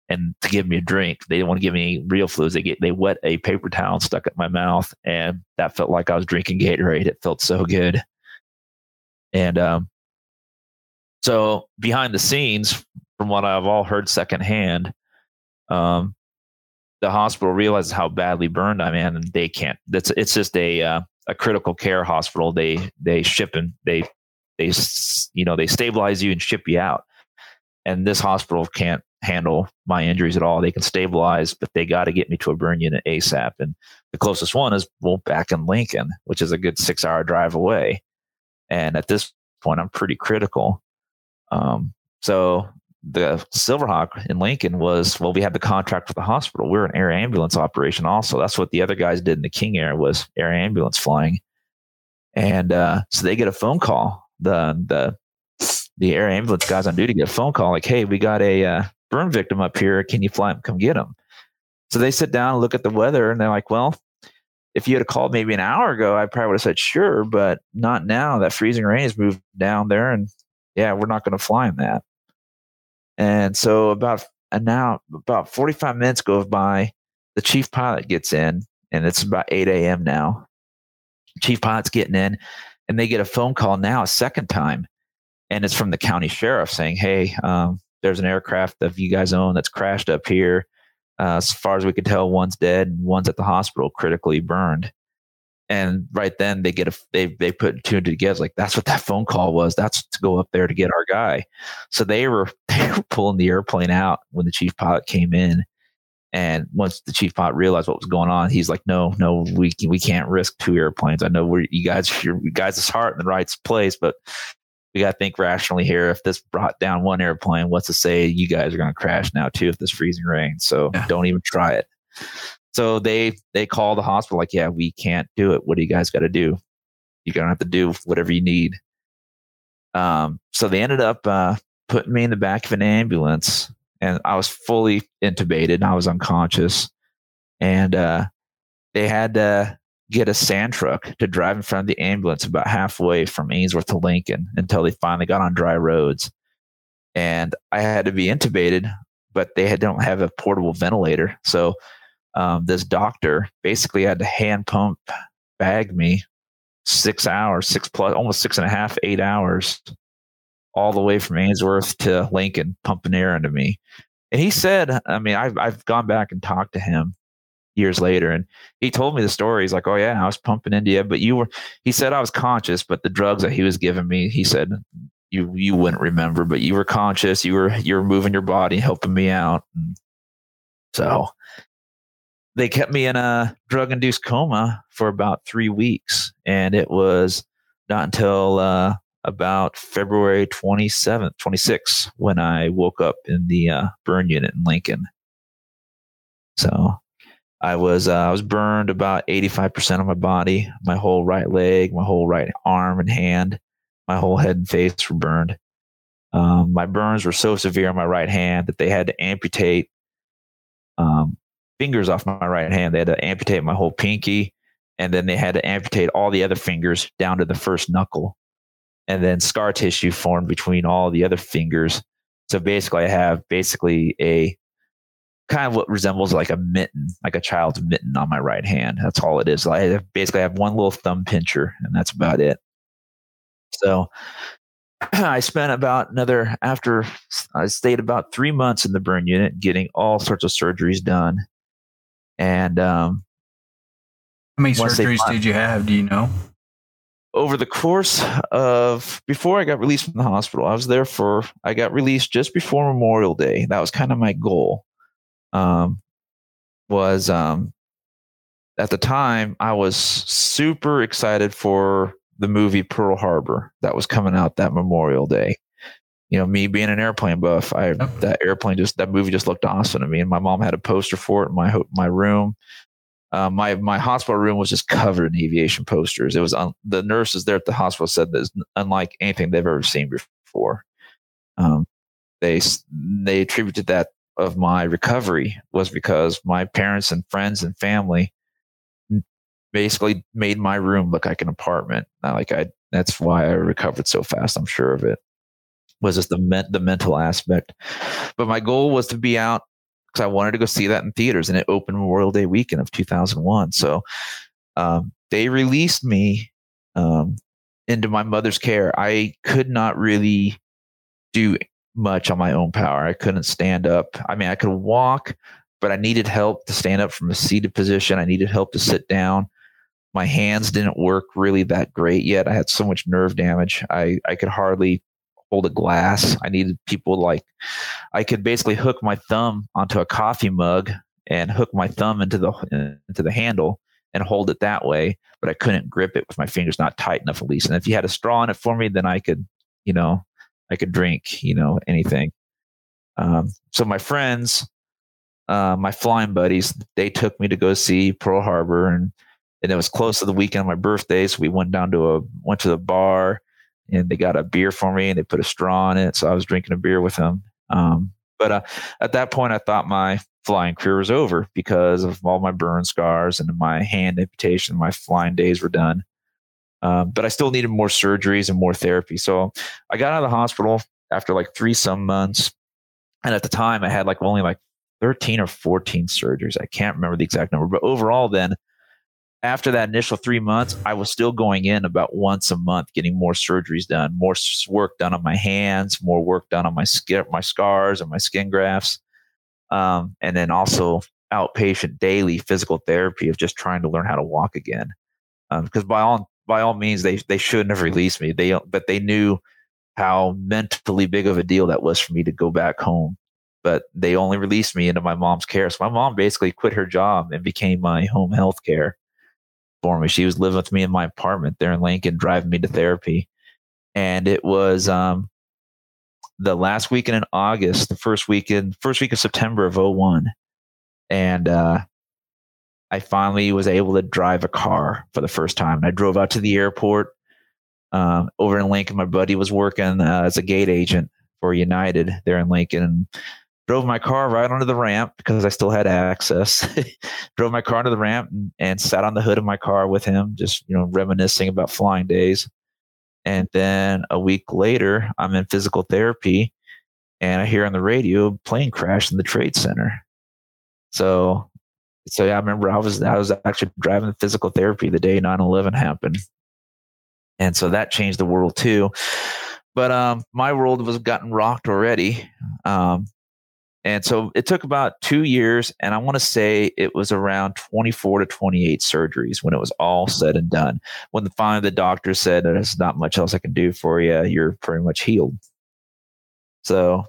and to give me a drink. They didn't want to give me real fluids. They get they wet a paper towel and stuck in my mouth, and that felt like I was drinking Gatorade. It felt so good. And um, so behind the scenes, from what I've all heard secondhand, um, the hospital realizes how badly burned I am, and they can't. That's it's just a uh, a critical care hospital. They they ship and they they you know they stabilize you and ship you out. And this hospital can't handle my injuries at all. They can stabilize, but they got to get me to a burn unit ASAP. And the closest one is well back in Lincoln, which is a good six hour drive away. And at this point, I'm pretty critical. Um, so the Silverhawk in Lincoln was well, we had the contract with the hospital. We are an air ambulance operation also. That's what the other guys did in the King Air was air ambulance flying. And uh, so they get a phone call. The the the air ambulance guys on duty get a phone call like, "Hey, we got a uh, burn victim up here. Can you fly him? Come get him." So they sit down and look at the weather, and they're like, "Well, if you had called maybe an hour ago, I probably would have said sure, but not now. That freezing rain has moved down there, and yeah, we're not going to fly in that." And so about and now about 45 minutes goes by. The chief pilot gets in, and it's about 8 a.m. now. Chief pilot's getting in, and they get a phone call now a second time, and it's from the county sheriff saying, "Hey, um, there's an aircraft that you guys own that's crashed up here. Uh, as far as we could tell, one's dead, one's at the hospital, critically burned." And right then they get a they they put two together like that's what that phone call was. That's to go up there to get our guy. So they were they were pulling the airplane out when the chief pilot came in. And once the chief pilot realized what was going on, he's like, "No, no, we we can't risk two airplanes. I know we you guys, your you guys' heart in the right place, but we got to think rationally here. If this brought down one airplane, what's to say you guys are going to crash now too if this freezing rain? So yeah. don't even try it. So they they call the hospital like, yeah, we can't do it. What do you guys got to do? You're gonna have to do whatever you need. Um, so they ended up uh, putting me in the back of an ambulance, and I was fully intubated. And I was unconscious, and uh, they had to get a sand truck to drive in front of the ambulance about halfway from Ainsworth to Lincoln until they finally got on dry roads. And I had to be intubated, but they had, don't have a portable ventilator, so um, this doctor basically had to hand pump bag me six hours, six plus, almost six and a half, eight hours, all the way from Ainsworth to Lincoln, pumping air into me. And he said, I mean, I've I've gone back and talked to him years later, and he told me the story. He's like, "Oh yeah, I was pumping you, but you were." He said I was conscious, but the drugs that he was giving me, he said you you wouldn't remember, but you were conscious. You were you were moving your body, helping me out. And so they kept me in a drug induced coma for about three weeks. And it was not until uh, about February 27th, 26th, when I woke up in the uh, burn unit in Lincoln. So I was uh, I was burned about 85% of my body, my whole right leg, my whole right arm and hand, my whole head and face were burned. Um, my burns were so severe on my right hand that they had to amputate um, fingers off my right hand. They had to amputate my whole pinky, and then they had to amputate all the other fingers down to the first knuckle. And then scar tissue formed between all the other fingers. So basically, I have basically a kind of what resembles like a mitten, like a child's mitten on my right hand. That's all it is. I basically have one little thumb pincher, and that's about it. So I spent about another after I stayed about three months in the burn unit, getting all sorts of surgeries done. And um, how many surgeries did you have? Do you know? Over the course of before I got released from the hospital, I was there for I got released just before Memorial Day. That was kind of my goal. Um, was um, at the time I was super excited for the movie Pearl Harbor that was coming out that Memorial Day you know, me being an airplane buff, I that airplane just that movie just looked awesome to me. And my mom had a poster for it in my my room. Uh, my my hospital room was just covered in aviation posters. It was un, the nurses there at the hospital said that it's unlike anything they've ever seen before. Um, they they attributed that of my recovery was because my parents and friends and family basically made my room look like an apartment. Like I, that's why I recovered so fast. I'm sure of it was just the men- the mental aspect. But my goal was to be out because I wanted to go see that in theaters, and it opened Memorial Day weekend of 2001. So um, they released me um, into my mother's care. I could not really do much on my own power. I couldn't stand up. I mean, I could walk, but I needed help to stand up from a seated position. I needed help to sit down. My hands didn't work really that great yet. I had so much nerve damage. I, I could hardly hold a glass. I needed people like I could basically hook my thumb onto a coffee mug and hook my thumb into the into the handle and hold it that way, but I couldn't grip it with my fingers not tight enough at least. And if you had a straw in it for me, then I could, you know, I could drink, you know, anything. Um, so my friends, uh, my flying buddies, they took me to go see Pearl Harbor, and and it was close to the weekend of my birthday, so we went down to a went to the bar, and they got a beer for me, and they put a straw in it, so I was drinking a beer with them. Um, but uh, at that point, I thought my flying career was over because of all my burn scars and my hand amputation. My flying days were done. Um, but I still needed more surgeries and more therapy. So I got out of the hospital after like three some months. And at the time, I had like only like 13 or 14 surgeries. I can't remember the exact number, but overall, then after that initial three months, I was still going in about once a month, getting more surgeries done, more work done on my hands, more work done on my skin, my scars and my skin grafts, um, and then also outpatient daily physical therapy of just trying to learn how to walk again. Because um, by all by all means, they they shouldn't have released me. They but they knew how mentally big of a deal that was for me to go back home. But they only released me into my mom's care. So my mom basically quit her job and became my home health care for me. She was living with me in my apartment there in Lincoln, driving me to therapy. And it was um, the last weekend in August, the first weekend, first week of September of 01. And uh, I finally was able to drive a car for the first time. And I drove out to the airport um, over in Lincoln. My buddy was working uh, as a gate agent for United there in Lincoln. And drove my car right onto the ramp because I still had access. drove my car onto the ramp and, and, sat on the hood of my car with him, just you know reminiscing about flying days. And then a week later, I'm in physical therapy, and I hear on the radio plane crash in the trade center. So so yeah, I remember I was I was actually driving physical therapy the day 9-11 happened. And so that changed the world too. But um, my world was gotten rocked already. Um, and so it took about two years, and I want to say it was around 24 to 28 surgeries when it was all said and done. When the, finally the doctor said, There's not much else I can do for you, you're pretty much healed. So,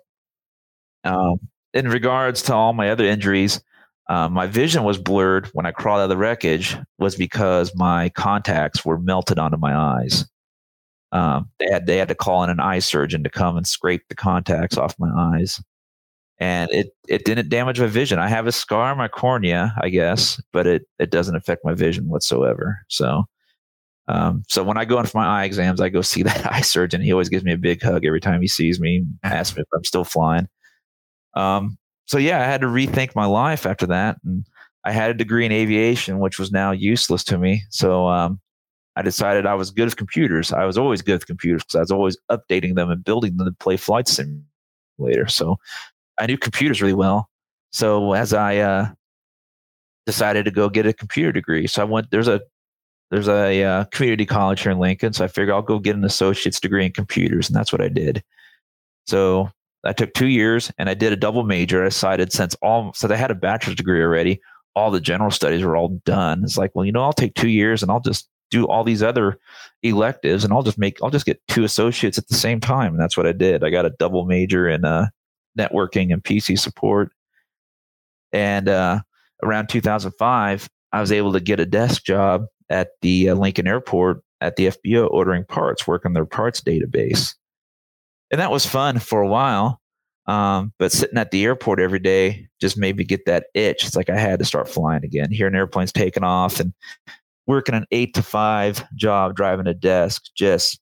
um, in regards to all my other injuries, um, my vision was blurred when I crawled out of the wreckage was because my contacts were melted onto my eyes. Um, they had they had to call in an eye surgeon to come and scrape the contacts off my eyes, and it it didn't damage my vision. I have a scar on my cornea, I guess, but it it doesn't affect my vision whatsoever. So. Um, so when I go in for my eye exams, I go see that eye surgeon. He always gives me a big hug every time he sees me, asks me if I'm still flying. Um, so yeah, I had to rethink my life after that, and I had a degree in aviation, which was now useless to me. So um, I decided I was good with computers. I was always good with computers because I was always updating them and building them to play flight simulator. So I knew computers really well. So as I uh, decided to go get a computer degree, so I went. There's a there's a uh, community college here in Lincoln, so I figured I'll go get an associate's degree in computers, and that's what I did. So I took two years and I did a double major. I decided since all so I had a bachelor's degree already, all the general studies were all done. It's like, well, you know, I'll take two years and I'll just do all these other electives and I'll just make I'll just get two associates at the same time. And that's what I did. I got a double major in uh, networking and PC support. And uh, around 2005, I was able to get a desk job at the uh, Lincoln Airport at the FBO ordering parts, working their parts database and that was fun for a while. Um, but sitting at the airport every day just made me get that itch. It's like I had to start flying again. Hearing airplanes taking off and working an eight to five job driving a desk. Just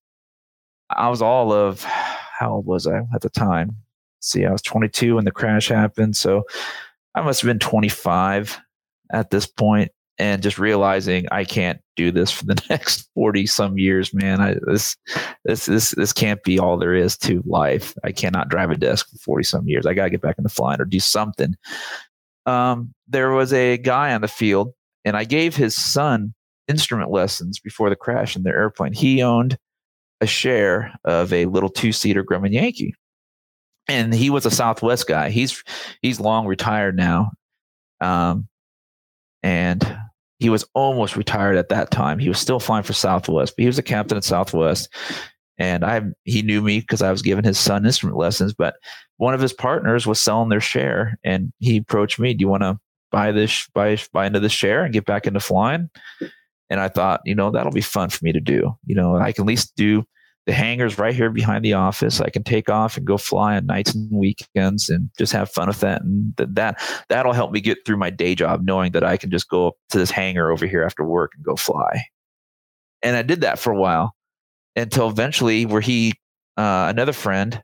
I was all of how old was I at the time? See, I was 22 when the crash happened, so I must have been 25 at this point and just realizing I can't do this for the next 40 some years, man. I, this, this, this, this can't be all there is to life. I cannot drive a desk for 40 some years. I got to get back into flying or do something. Um, there was a guy on the field and I gave his son instrument lessons before the crash in their airplane. He owned a share of a little two seater Grumman Yankee. And he was a Southwest guy. He's he's long retired now. Um, and he was almost retired at that time. He was still flying for Southwest, but he was a captain at Southwest. And I, he knew me because I was giving his son instrument lessons. But one of his partners was selling their share, and he approached me. Do you want to buy this, buy, buy into the share and get back into flying? And I thought, you know, that'll be fun for me to do. You know, I can at least do The hangar's right here behind the office. I can take off and go fly on nights and weekends and just have fun with that. And that, that that'll help me get through my day job, knowing that I can just go up to this hangar over here after work and go fly. And I did that for a while until eventually, where he, uh, another friend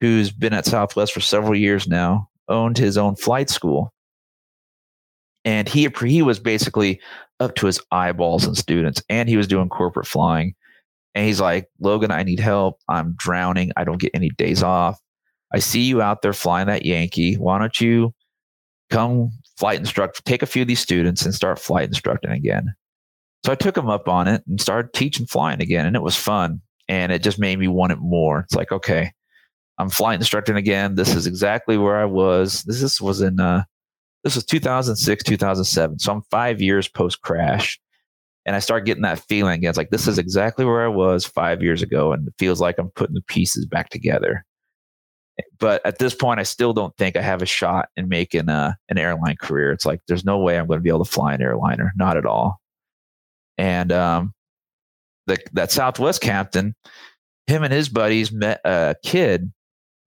who's been at Southwest for several years now, owned his own flight school. And he he was basically up to his eyeballs in students, and he was doing corporate flying and he's like, Logan, I need help. I'm drowning. I don't get any days off. I see you out there flying that Yankee. Why don't you come flight instruct, take a few of these students and start flight instructing again? So I took him up on it and started teaching flying again. And it was fun. And it just made me want it more. It's like, okay, I'm flight instructing again. This is exactly where I was. This, this was in, uh, this was 2006, 2007. So I'm five years post crash and I start getting that feeling. It's like this is exactly where I was five years ago, and it feels like I'm putting the pieces back together. But at this point, I still don't think I have a shot in making a, uh, an airline career. It's like there's no way I'm going to be able to fly an airliner, not at all. And um, the, that Southwest captain, him and his buddies met a kid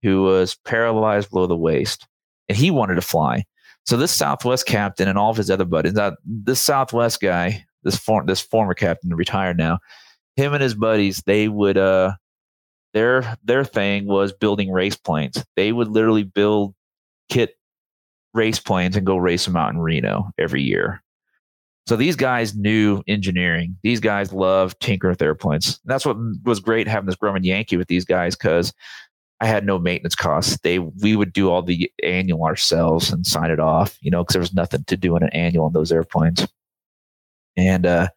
who was paralyzed below the waist, and he wanted to fly. So this Southwest captain and all of his other buddies, uh, this Southwest guy this form this former captain retired now. Him and his buddies, they would uh their their thing was building race planes. They would literally build kit race planes and go race them out in Reno every year. So these guys knew engineering. These guys love tinkering with airplanes. And that's what was great having this Grumman Yankee with these guys because I had no maintenance costs. They we would do all the annual ourselves and sign it off, you know, because there was nothing to do in an annual on those airplanes. And uh,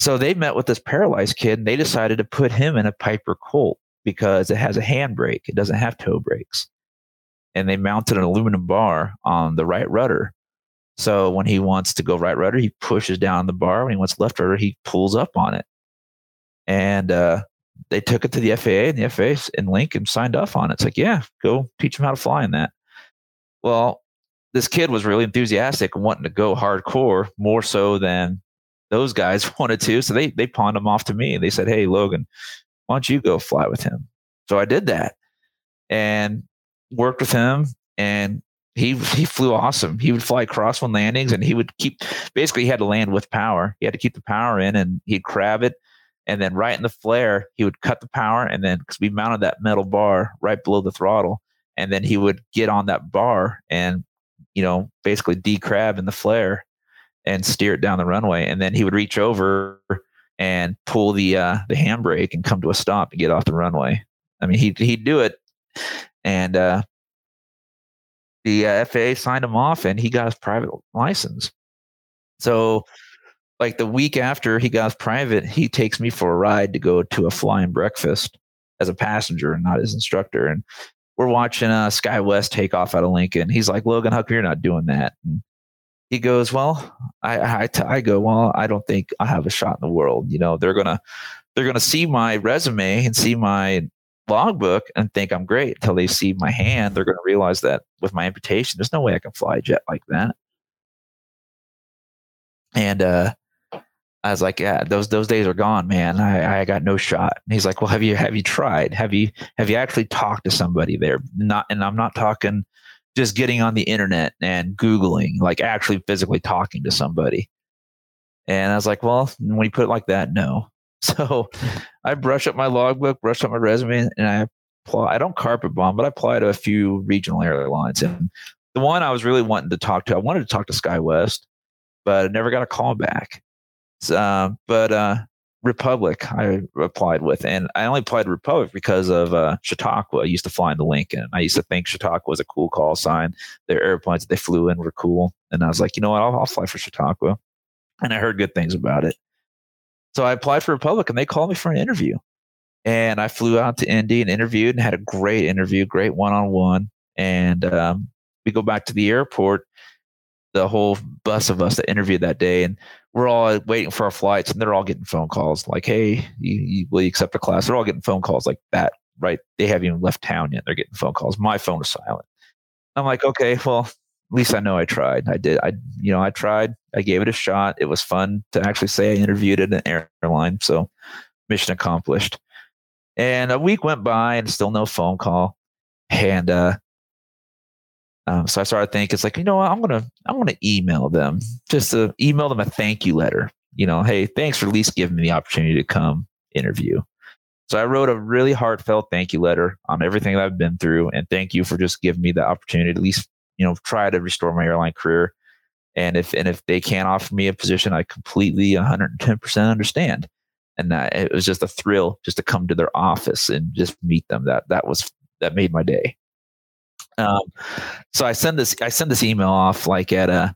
so they met with this paralyzed kid and they decided to put him in a Piper Colt because it has a handbrake. It doesn't have toe brakes. And they mounted an aluminum bar on the right rudder. So when he wants to go right rudder, he pushes down the bar. When he wants left rudder, he pulls up on it. And uh, they took it to the FAA, and the FAA in Lincoln signed off on it. It's like, yeah, go teach him how to fly in that. Well, this kid was really enthusiastic and wanting to go hardcore more so than those guys wanted to. So they they pawned him off to me. and They said, "Hey, Logan, why don't you go fly with him?" So I did that and worked with him, and he he flew awesome. He would fly crosswind landings, and he would keep basically he had to land with power. He had to keep the power in, and he'd crab it. And then right in the flare, he would cut the power, and then because we mounted that metal bar right below the throttle, and then he would get on that bar and you know, basically decrab in the flare and steer it down the runway. And then he would reach over and pull the uh, the handbrake and come to a stop and get off the runway. I mean, he'd he'd do it, and uh, the uh, FAA signed him off, and he got his private license. So, like the week after he got his private, he takes me for a ride to go to a flying breakfast as a passenger and not as instructor. And we're watching uh, SkyWest take off out of Lincoln. He's like, Logan, come you're not doing that? And he goes, well, I, I, I go, well, I don't think I have a shot in the world. You know, they're gonna they're gonna see my resume and see my logbook and think I'm great until they see my hand. They're gonna realize that with my amputation, there's no way I can fly a jet like that. And uh, I was like, yeah, those those days are gone, man. I, I got no shot. And he's like, well, have you have you tried? Have you have you actually talked to somebody there? Not, and I'm not talking just getting on the internet and googling, like actually physically talking to somebody. And I was like, well, when you put it like that, no. So I brush up my logbook, brush up my resume, and I apply. I don't carpet bomb, but I apply to a few regional airlines. And the one I was really wanting to talk to, I wanted to talk to SkyWest, but I never got a call back. Uh, but uh, Republic I applied with, and I only applied Republic because of uh, Chautauqua. I used to fly into Lincoln. I used to think Chautauqua was a cool call sign. Their airplanes that they flew in were cool, and I was like, you know what, I'll, I'll fly for Chautauqua. And I heard good things about it, so I applied for Republic, and they called me for an interview. And I flew out to Indy and interviewed, and had a great interview, great one on one. And um, we go back to the airport, the whole bus of us that interviewed that day, and we're all waiting for our flights, and they're all getting phone calls like, "Hey, you, you, will you accept a class?" They're all getting phone calls like that, right? They haven't even left town yet. They're getting phone calls. My phone is silent. I'm like, okay, well, at least I know I tried. I did. I, you know, I tried. I gave it a shot. It was fun to actually say I interviewed at an airline. So, mission accomplished. And a week went by and still no phone call. And uh, um, so I started thinking, it's like, you know what, I'm gonna I'm gonna email them, just to email them a thank you letter. You know, hey, thanks for at least giving me the opportunity to come interview. So I wrote a really heartfelt thank you letter on everything that I've been through, and thank you for just giving me the opportunity to at least you know try to restore my airline career. And if and if they can't offer me a position, I completely 110 percent understand. And that it was just a thrill just to come to their office and just meet them. That that was that made my day. Um, so I send this I send this email off like at a uh,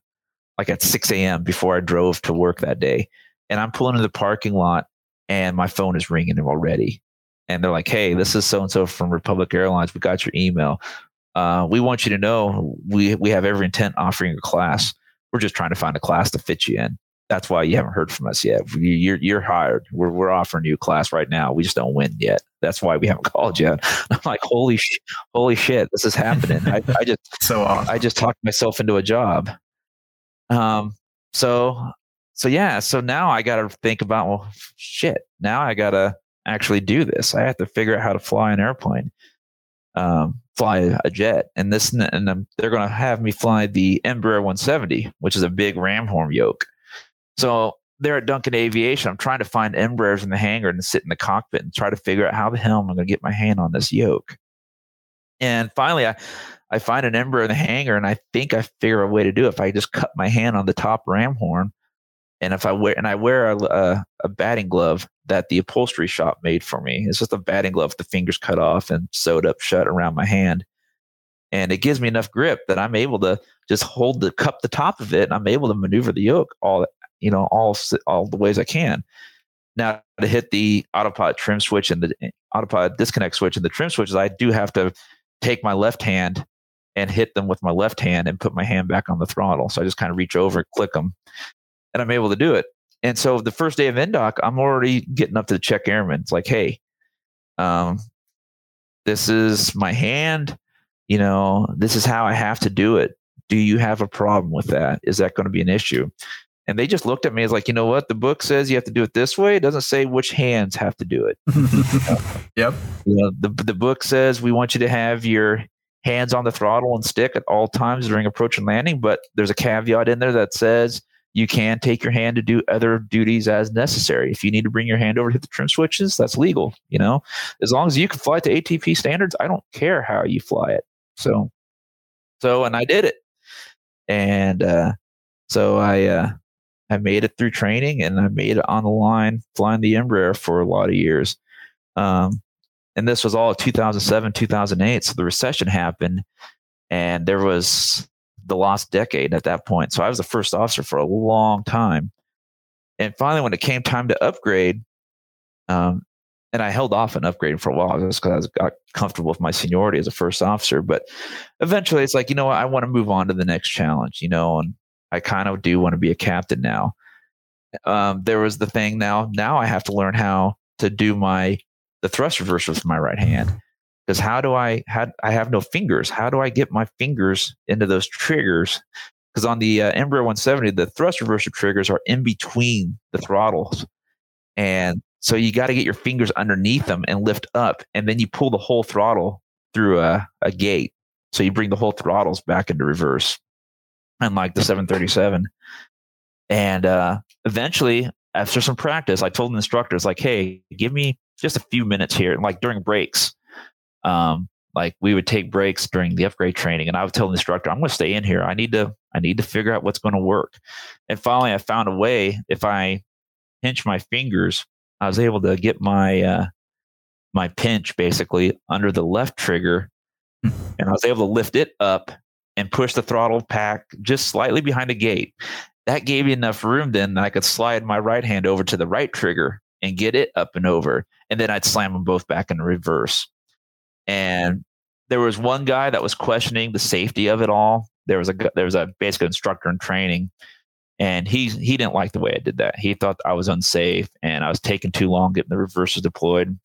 like at 6 a.m. before I drove to work that day, and I'm pulling into the parking lot, and my phone is ringing already, and they're like, "Hey, this is so and so from Republic Airlines. We got your email. Uh, we want you to know we we have every intent offering a class. We're just trying to find a class to fit you in that's why you haven't heard from us yet. You're you're hired. We're we're offering you a class right now. We just don't win yet. That's why we haven't called yet. I'm like, holy sh- holy shit, this is happening. I, I just so awesome. I just talked myself into a job. Um. So so yeah. So now I got to think about well, shit. Now I got to actually do this. I have to figure out how to fly an airplane. Um, fly a jet, and this, and they're going to have me fly the Embraer 170, which is a big ramhorn yoke so there at Duncan Aviation, I'm trying to find Embraers in the hangar and sit in the cockpit and try to figure out how the hell I'm going to get my hand on this yoke. And finally, I, I find an Embraer in the hangar, and I think I figure a way to do it. If I just cut my hand on the top ram horn, and if I wear and I wear a, a, a batting glove that the upholstery shop made for me, it's just a batting glove, with the fingers cut off and sewed up shut around my hand, and it gives me enough grip that I'm able to just hold the cup the top of it, and I'm able to maneuver the yoke all you know, all all the ways I can. Now to hit the autopilot trim switch and the autopilot disconnect switch and the trim switches, I do have to take my left hand and hit them with my left hand and put my hand back on the throttle. So I just kind of reach over click them, and I'm able to do it. And so the first day of indoc, I'm already getting up to the check airman. It's like, hey, um, this is my hand. You know, this is how I have to do it. Do you have a problem with that? Is that going to be an issue? And they just looked at me as like, you know what? The book says you have to do it this way. It doesn't say which hands have to do it. Yep. You know, the, the book says we want you to have your hands on the throttle and stick at all times during approach and landing. But there's a caveat in there that says you can take your hand to do other duties as necessary. If you need to bring your hand over to hit the trim switches, that's legal. You know, as long as you can fly to ATP standards, I don't care how you fly it. So, so, and I did it. And, uh, so I, uh, I made it through training and I made it on the line flying the Embraer for a lot of years. Um, and this was all 2007, 2008. So the recession happened and there was the lost decade at that point. So I was the first officer for a long time. And finally, when it came time to upgrade, um, and I held off on upgrading for a while just because I was got comfortable with my seniority as a first officer. But eventually, it's like you know what, I want to move on to the next challenge, you know, and I kind of do want to be a captain now. Um, there was the thing now. Now I have to learn how to do my the thrust reverser with my right hand. Because how do I how I have no fingers? How do I get my fingers into those triggers? Because on the uh, Embraer 170, the thrust reverser triggers are in between the throttles, and so you got to get your fingers underneath them and lift up, and then you pull the whole throttle through a, a gate. So you bring the whole throttles back into reverse unlike the 737. And uh, eventually, after some practice, I told the instructors, like, hey, give me just a few minutes here, like during breaks. Um, like we would take breaks during the upgrade training, and I would tell the instructor, I'm going to stay in here. I need to, I need to figure out what's going to work. And finally, I found a way. If I pinch my fingers, I was able to get my uh, my pinch basically under the left trigger, and I was able to lift it up and push the throttle pack just slightly behind the gate. That gave me enough room then that I could slide my right hand over to the right trigger and get it up and over. And then I'd slam them both back in reverse. And there was one guy that was questioning the safety of it all. There was a there was a basic instructor in training, and he he didn't like the way I did that. He thought I was unsafe and I was taking too long getting the reversers deployed.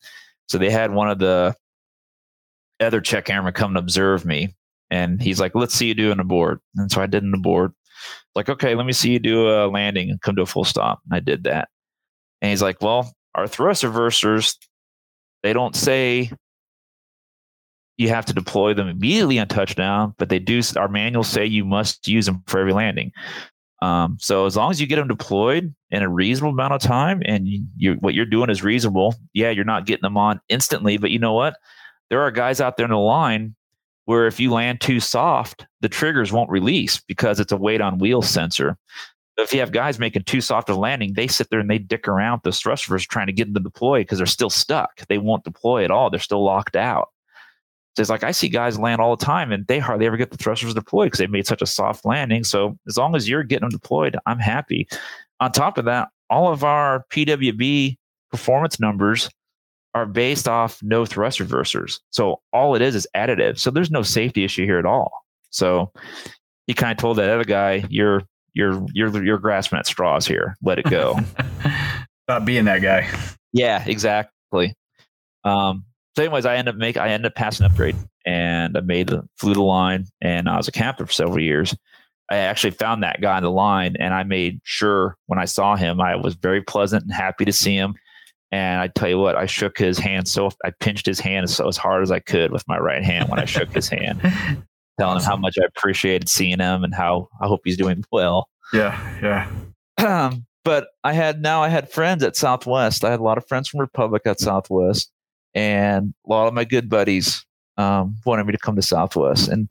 So they had one of the other check airmen come and observe me, and he's like, let's see you do an abort. And so I did an abort. Like, okay, let me see you do a landing and come to a full stop. And I did that. And he's like, well, our thrust reversers, They don't say you have to deploy them immediately on touchdown, but they do. Our manuals say you must use them for every landing. Um, so as long as you get them deployed in a reasonable amount of time, and you, you, what you're doing is reasonable, yeah, you're not getting them on instantly. But you know what? There are guys out there in the line where if you land too soft, the triggers won't release because it's a weight on wheel sensor. if you have guys making too soft a landing, they sit there and they dick around the thrusters trying to get them to deploy because they're still stuck. They won't deploy at all. They're still locked out. So it's like I see guys land all the time and they hardly ever get the thrusters deployed because they made such a soft landing. So as long as you're getting them deployed, I'm happy. On top of that, all of our PWB performance numbers are based off no thrust reversers. So all it is is additive. So there's no safety issue here at all. So he kind of told that other guy, "You're you're you're you're grasping at straws here. Let it go." About being that guy. Yeah, exactly. Um, so, anyways, I ended up make I ended up passing upgrade, and I made the flew the line, and I was a captain for several years. I actually found that guy in the line, and I made sure when I saw him, I was very pleasant and happy to see him. And I tell you what, I shook his hand so I pinched his hand so as hard as I could with my right hand when I shook his hand, telling him how much I appreciated seeing him and how I hope he's doing well. Yeah, yeah. but I had now I had friends at Southwest. I had a lot of friends from Republic at Southwest, and a lot of my good buddies um, wanted me to come to Southwest. And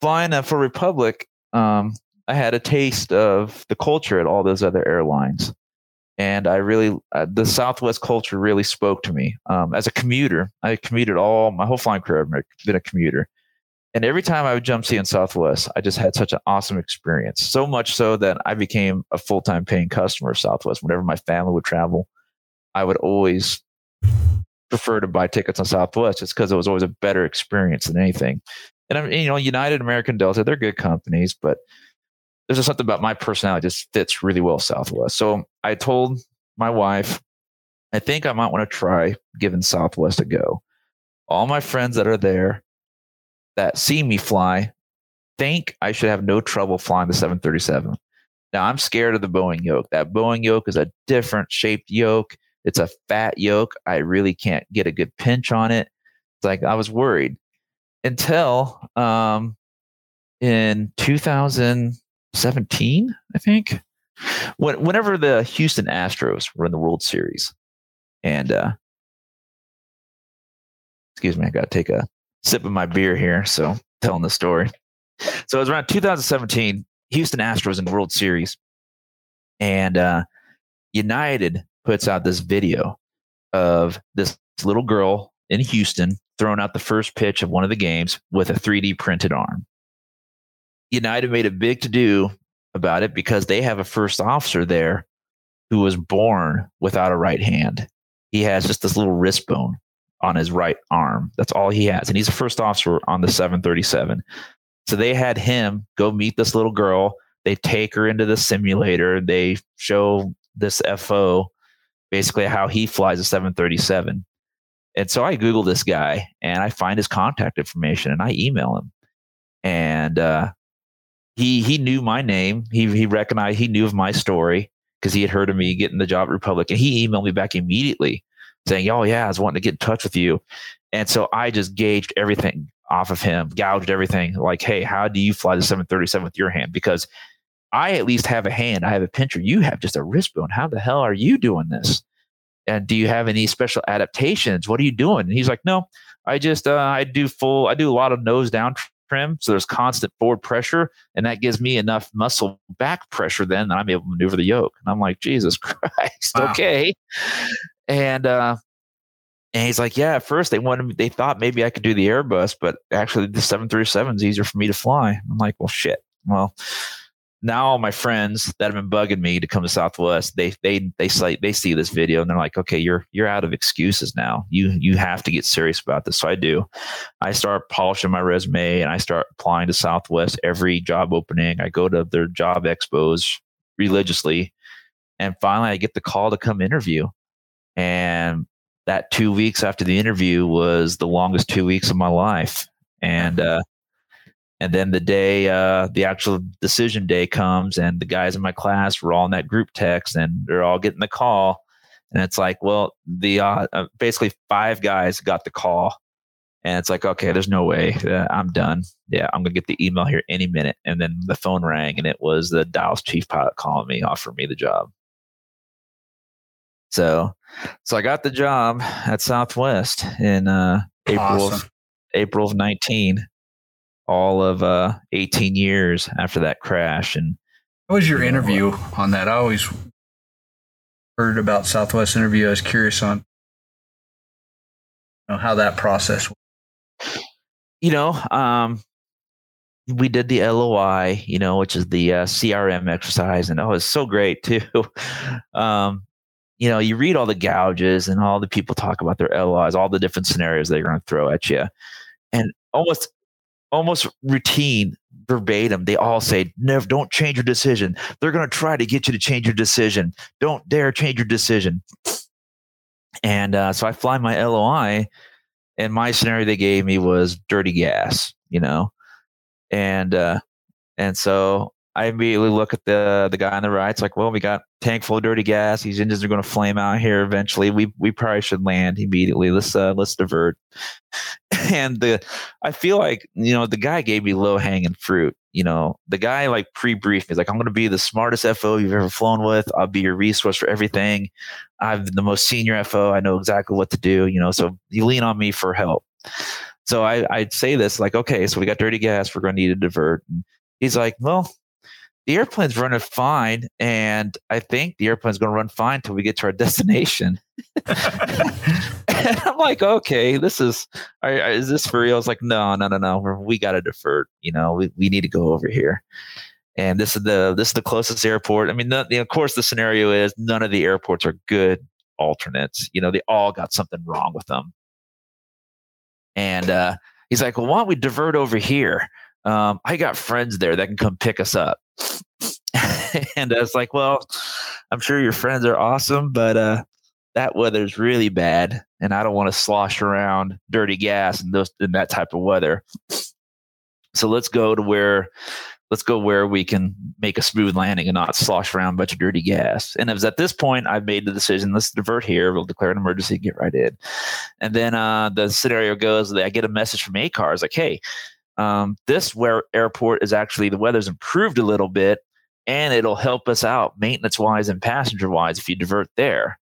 flying for Republic, um, I had a taste of the culture at all those other airlines. And I really, uh, the Southwest culture really spoke to me. Um, as a commuter, I commuted all my whole flying career. I've been a commuter. And every time I would jump seat in Southwest, I just had such an awesome experience. So much so that I became a full time paying customer of Southwest. Whenever my family would travel, I would always prefer to buy tickets on Southwest just because it was always a better experience than anything. And I mean, you know, United, American, Delta, they're good companies, but there's just something about my personality just fits really well Southwest. So I told my wife, I think I might want to try giving Southwest a go. All my friends that are there that see me fly think I should have no trouble flying the 737. Now I'm scared of the Boeing yoke. That Boeing yoke is a different shaped yoke. It's a fat yoke. I really can't get a good pinch on it. It's like I was worried until um, in 2017, I think, when, whenever the Houston Astros were in the World Series, and uh, excuse me, I got to take a sip of my beer here. So telling the story. So it was around 2017, Houston Astros in the World Series, and uh, United puts out this video of this little girl in Houston throwing out the first pitch of one of the games with a 3D printed arm. United made a big to do about it because they have a first officer there who was born without a right hand. He has just this little wrist bone on his right arm. That's all he has. And he's a first officer on the 737. So they had him go meet this little girl. They take her into the simulator. They show this FO basically how he flies a 737. And so I Google this guy and I find his contact information and I email him. And uh, he he knew my name. He he recognized he knew of my story because he had heard of me getting the job at Republic. And he emailed me back immediately saying, Oh yeah, I was wanting to get in touch with you. And so I just gauged everything off of him, gouged everything like, hey, how do you fly the 737 with your hand? Because I at least have a hand. I have a pincher. You have just a wrist bone. How the hell are you doing this? And do you have any special adaptations? What are you doing? And he's like, no, I just, uh, I do full, I do a lot of nose down trim. So there's constant forward pressure and that gives me enough muscle back pressure then that I'm able to maneuver the yoke. And I'm like, Jesus Christ. Wow. Okay. And, uh, and he's like, yeah, at first they wanted me, they thought maybe I could do the Airbus, but actually the 737 is easier for me to fly. I'm like, well, shit. Well, now all my friends that have been bugging me to come to Southwest, they they they see they see this video and they're like, okay, you're you're out of excuses now. You you have to get serious about this. So I do. I start polishing my resume and I start applying to Southwest every job opening. I go to their job expos religiously, and finally I get the call to come interview. And that two weeks after the interview was the longest two weeks of my life. And uh, and then the day, uh, the actual decision day comes, and the guys in my class were all in that group text, and they're all getting the call. And it's like, well, the uh, uh, basically five guys got the call, and it's like, okay, there's no way uh, I'm done. Yeah, I'm gonna get the email here any minute. And then the phone rang, and it was the Dallas chief pilot calling me, offering me the job. So, so I got the job at Southwest in uh, April awesome. of April of 19 all of uh, 18 years after that crash. And what was your interview on that? I always heard about Southwest interview. I was curious on you know, how that process. You know, um, we did the LOI, you know, which is the uh, CRM exercise, and oh, it's so great too. um, you know, you read all the gouges and all the people talk about their LOIs, all the different scenarios they're going to throw at you, and almost almost routine verbatim. They all say never don't change your decision. They're going to try to get you to change your decision. Don't dare change your decision. And uh, so i fly my loi and my scenario they gave me was dirty gas you know? And uh, and so I immediately look at the the guy on the right. It's like, well, we got tank full of dirty gas. These engines are going to flame out here eventually. We we probably should land immediately. Let's uh, let's divert. and the I feel like you know the guy gave me low hanging fruit. You know the guy like pre briefed me. He's like, I'm going to be the smartest FO you've ever flown with. I'll be your resource for everything. I'm the most senior FO. I know exactly what to do. You know, so you lean on me for help. So I I'd say this like, okay, so we got dirty gas. We're going to need to divert. And he's like, well the airplane's running fine, and I think the airplane's going to run fine until we get to our destination. and I'm like, okay, this is is this for real? I was like, no, no, no, no, we got to defer. You know, we, we need to go over here. And this is the this is the closest airport. I mean, the, of course, the scenario is none of the airports are good alternates. You know, they all got something wrong with them. And uh, he's like, well, why don't we divert over here? Um, I got friends there that can come pick us up. and I was like, well, I'm sure your friends are awesome, but uh, that weather's really bad, and I don't want to slosh around dirty gas in those in that type of weather. So let's go to where let's go where we can make a smooth landing and not slosh around a bunch of dirty gas. And it was at this point I've made the decision, let's divert here. We'll declare an emergency, get right in. And then uh, the scenario goes I get a message from ACARS like, hey, um, this where airport is actually the weather's improved a little bit and it'll help us out maintenance wise and passenger wise if you divert there.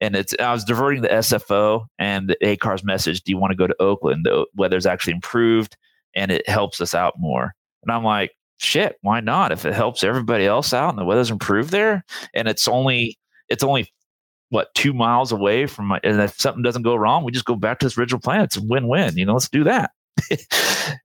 And it's I was diverting the SFO and the ACARS message, do you want to go to Oakland? The weather's actually improved and it helps us out more. And I'm like, shit, why not? If it helps everybody else out and the weather's improved there and it's only it's only what two miles away from my and if something doesn't go wrong, we just go back to this original plan. It's a win-win. You know, let's do that.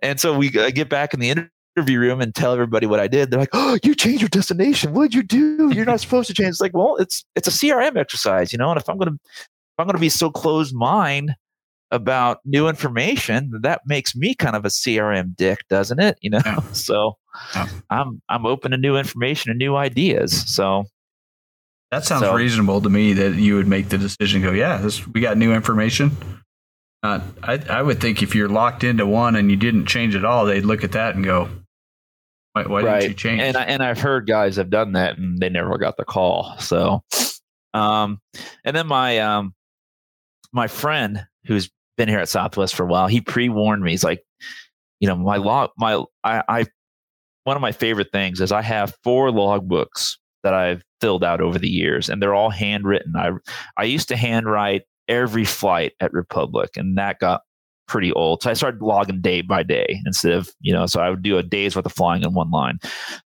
And so we uh, get back in the interview room and tell everybody what I did. They're like, "Oh, you changed your destination. What did you do? You're not supposed to change." It's like, well, it's it's a CRM exercise, you know. And if I'm gonna if I'm gonna be so closed mind about new information, that makes me kind of a CRM dick, doesn't it? You know. Yeah. So yeah. I'm I'm open to new information and new ideas. So that sounds so, reasonable to me that you would make the decision. Go, yeah, this we got new information. Uh, I, I would think if you're locked into one and you didn't change at all, they'd look at that and go, "Why, why right. didn't you change?" And I, and I've heard guys have done that and they never got the call. So, um, and then my um, my friend who's been here at Southwest for a while, he pre warned me. He's like, you know, my log, my I, I, one of my favorite things is I have four logbooks that I've filled out over the years, and they're all handwritten. I I used to handwrite every flight at Republic, and that got pretty old. So I started logging day by day instead of, you know, so I would do a day's worth of flying in one line.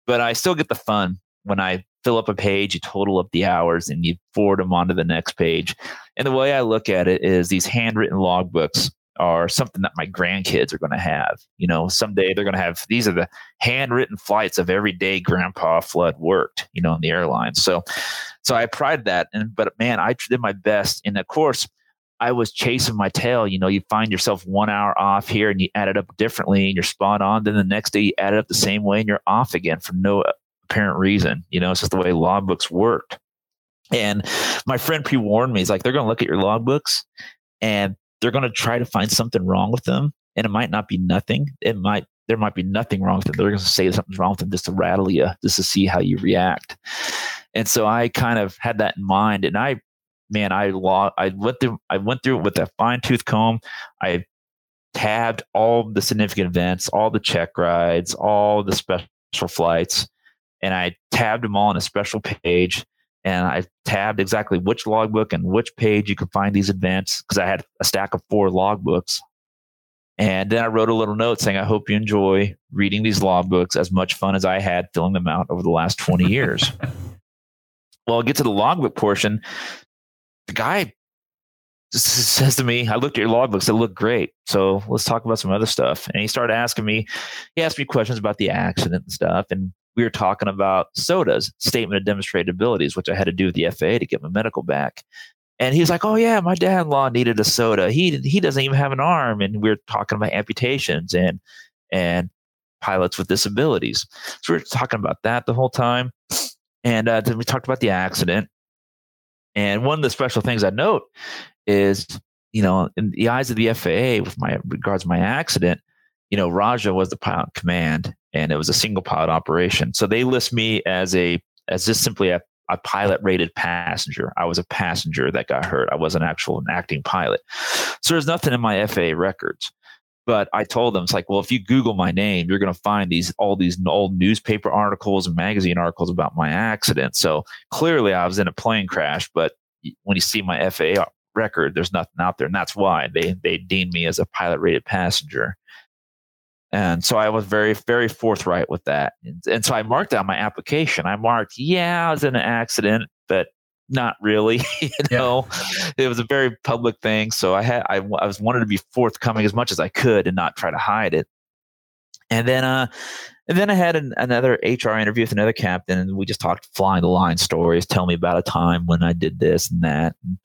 But I still get the fun when I fill up a page, you total up the hours and you forward them onto the next page. And the way I look at it is these handwritten logbooks are something that my grandkids are going to have. You know, someday they're going to have these are the handwritten flights of every day Grandpa Flood worked, you know, in the airlines. So, so I pride that. And, but man, I did my best. And of course, I was chasing my tail. You know, you find yourself one hour off here and you add it up differently and you're spot on. Then the next day you add it up the same way and you're off again for no apparent reason. You know, it's just the way logbooks worked. And my friend pre warned me, he's like, they're going to look at your logbooks and they're going to try to find something wrong with them. And it might not be nothing. It might, there might be nothing wrong with them. They're going to say something's wrong with them just to rattle you, just to see how you react. And so I kind of had that in mind. And I, man, I law I went through I went through it with a fine tooth comb. I tabbed all the significant events, all the check rides, all the special flights, and I tabbed them all on a special page. And I tabbed exactly which logbook and which page you could find these events because I had a stack of four logbooks. And then I wrote a little note saying, I hope you enjoy reading these logbooks as much fun as I had filling them out over the last 20 years. well, I'll get to the logbook portion. The guy says to me, I looked at your logbooks, they look great. So let's talk about some other stuff. And he started asking me, he asked me questions about the accident and stuff. And we were talking about sodas, statement of demonstrated abilities, which I had to do with the FAA to get my medical back. And he was like, "Oh yeah, my dad-in-law needed a soda. He he doesn't even have an arm." And we are talking about amputations and and pilots with disabilities. So we are talking about that the whole time. And uh, then we talked about the accident. And one of the special things I note is, you know, in the eyes of the FAA, with my regards to my accident, you know, Raja was the pilot command, and it was a single pilot operation. So they list me as a as just simply a, a pilot rated passenger. I was a passenger that got hurt. I wasn't actual an acting pilot. So there's nothing in my FAA records. But I told them it's like, well, if you Google my name, you're going to find these all these old newspaper articles and magazine articles about my accident. So clearly, I was in a plane crash. But when you see my FAA record, there's nothing out there, and that's why they they deemed me as a pilot rated passenger. And so I was very, very forthright with that. And, and, so I marked on my application. I marked, yeah, I was in an accident, but not really. you know, yeah. it was a very public thing. So I had, I, I was wanted to be forthcoming as much as I could and not try to hide it. And then, uh, and then I had an, another HR interview with another captain, and we just talked flying the line stories. Tell me about a time when I did this and that. And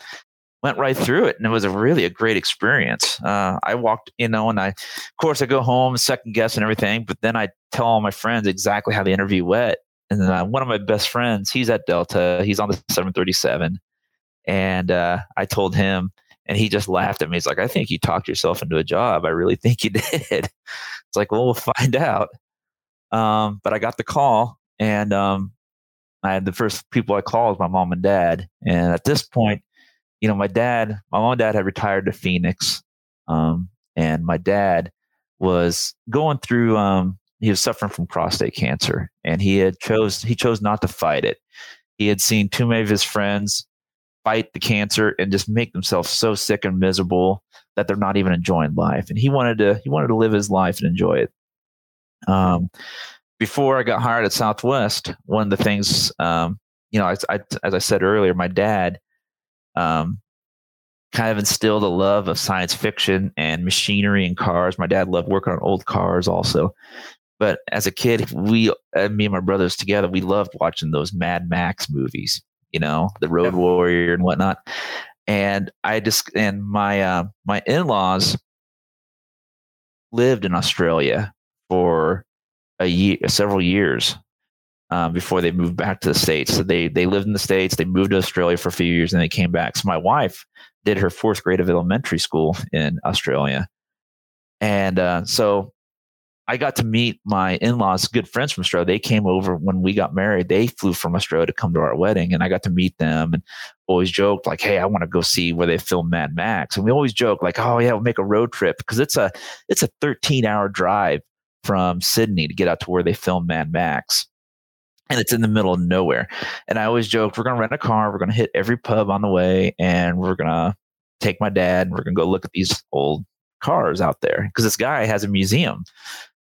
went right through it and it was a really a great experience. Uh, i walked you know and i of course i go home second guess and everything but then i tell all my friends exactly how the interview went and then uh, one of my best friends he's at delta he's on the 737 and uh, i told him and he just laughed at me. He's like i think you talked yourself into a job. I really think you did. It's like well we'll find out. Um, but i got the call and um, I had the first people I called was my mom and dad. And at this point, you know, my dad, my mom and dad had retired to Phoenix. Um, and my dad was going through, um, he was suffering from prostate cancer and he had chose, he chose not to fight it. He had seen too many of his friends fight the cancer and just make themselves so sick and miserable that they're not even enjoying life. And he wanted to, he wanted to live his life and enjoy it. Um, before I got hired at Southwest, one of the things, um, you know, I, I, as I said earlier, my dad um, kind of instilled a love of science fiction and machinery and cars. My dad loved working on old cars also. But as a kid, we, uh, me and my brothers together, we loved watching those Mad Max movies, you know, the Road Warrior and whatnot. And I just, and my, uh, my in laws lived in Australia for a year, several years um, before they moved back to the states. So they they lived in the states. They moved to Australia for a few years, and they came back. So my wife did her fourth grade of elementary school in Australia, and uh, so I got to meet my in-laws, good friends from Australia. They came over when we got married. They flew from Australia to come to our wedding, and I got to meet them. And always joked like, "Hey, I want to go see where they filmed Mad Max." And we always joke like, "Oh yeah, we'll make a road trip because it's a it's a 13 hour drive from Sydney to get out to where they filmed Mad Max." And it's in the middle of nowhere. And I always joke, we're going to rent a car, we're going to hit every pub on the way, and we're going to take my dad and we're going to go look at these old cars out there. Because this guy has a museum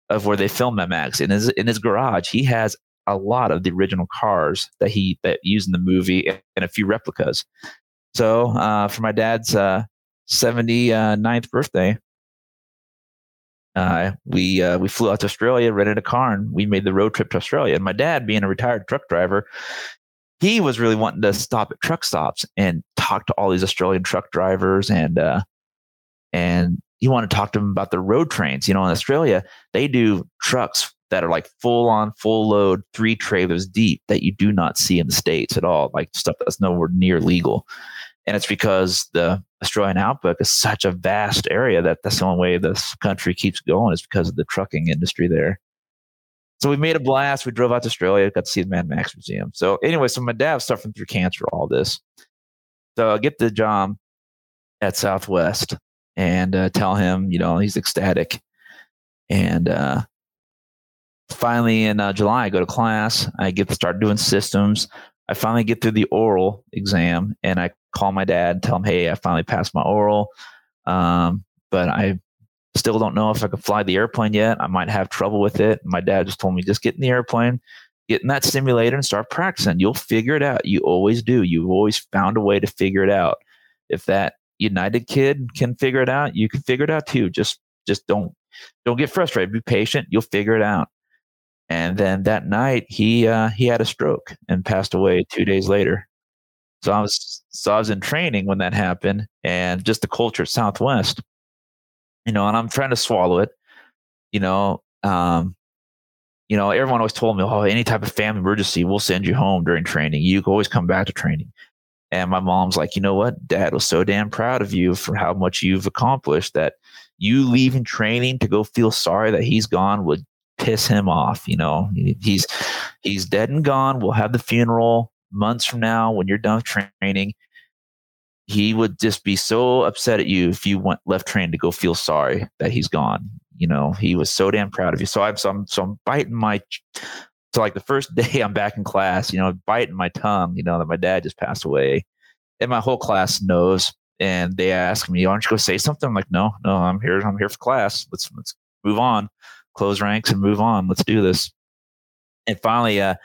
of where they filmed Mad Max. In his, in his garage, he has a lot of the original cars that he that used in the movie and a few replicas. So uh, for my dad's uh, 79th birthday, uh, we uh, we flew out to Australia, rented a car, and we made the road trip to Australia. And my dad, being a retired truck driver, he was really wanting to stop at truck stops and talk to all these Australian truck drivers, and uh, and he wanted to talk to them about the road trains. You know, in Australia, they do trucks that are like full on, full load, three trailers deep that you do not see in the states at all, like stuff that's nowhere near legal. And it's because the Australian outback is such a vast area that that's the only way this country keeps going is because of the trucking industry there. So we made a blast. We drove out to Australia, got to see the Mad Max Museum. So anyway, so my dad was suffering through cancer, all this. So I get the job at Southwest and uh, tell him, you know, he's ecstatic. And uh, finally in uh, July, I go to class. I get to start doing systems. I finally get through the oral exam and I call my dad, and tell him, hey, I finally passed my oral. Um, but I still don't know if I can fly the airplane yet. I might have trouble with it. My dad just told me, just get in the airplane, get in that simulator and start practicing. You'll figure it out. You always do. You've always found a way to figure it out. If that United kid can figure it out, you can figure it out too. Just just don't don't get frustrated. Be patient. You'll figure it out. And then that night, he uh, he had a stroke and passed away two days later. So I was so I was in training when that happened, and just the culture at Southwest, you know. And I'm trying to swallow it, you know. Um, you know, everyone always told me, "Oh, any type of family emergency, we'll send you home during training. You can always come back to training." And my mom's like, "You know what? Dad was so damn proud of you for how much you've accomplished that." You leaving training to go feel sorry that he's gone would piss him off. You know, he's he's dead and gone. We'll have the funeral months from now when you're done training. He would just be so upset at you if you went left training to go feel sorry that he's gone. You know, he was so damn proud of you. So I'm so I'm so I'm biting my so like the first day I'm back in class, you know, biting my tongue, you know, that my dad just passed away. And my whole class knows. And they ask me, don't you go say something? I'm like, no, no, I'm here, I'm here for class. Let's let's move on close ranks and move on. Let's do this. And finally, uh,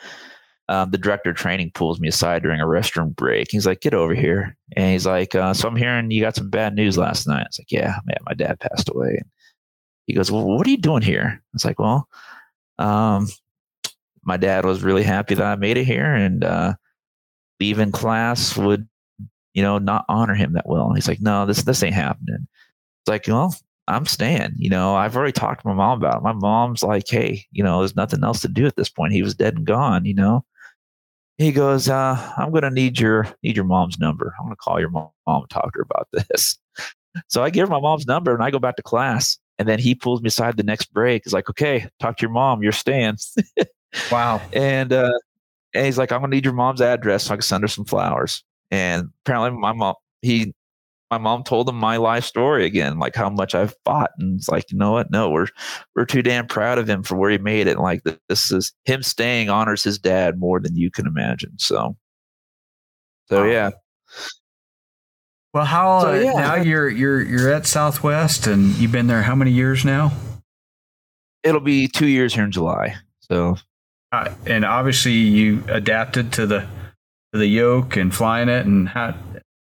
um, the director of training pulls me aside during a restroom break. He's like, "Get over here!" And he's like, uh, "So I'm hearing you got some bad news last night." It's like, "Yeah, man, my dad passed away." He goes, "Well, what are you doing here?" I was like, "Well, um, my dad was really happy that I made it here, and uh, leaving class would, you know, not honor him that well." And he's like, "No, this this ain't happening." It's like, well, I'm staying. You know, I've already talked to my mom about it. My mom's like, hey, you know, there's nothing else to do at this point. He was dead and gone, you know. He goes, uh, I'm gonna need your need your mom's number. I'm gonna call your mom and talk to her about this. So I give her my mom's number and I go back to class. And then he pulls me aside the next break. He's like, okay, talk to your mom. You're staying. wow. And uh, and he's like, I'm gonna need your mom's address so I can send her some flowers. And apparently my mom he my mom told him my life story again, like how much I've fought. And it's like, you know what? No, we're we're too damn proud of him for where he made it. And Like this is him staying honors his dad more than you can imagine. So, so yeah. Well, how so, yeah. now you're you're you're at Southwest and you've been there how many years now? It'll be two years here in July. So, uh, and obviously you adapted to the to the yoke and flying it, and how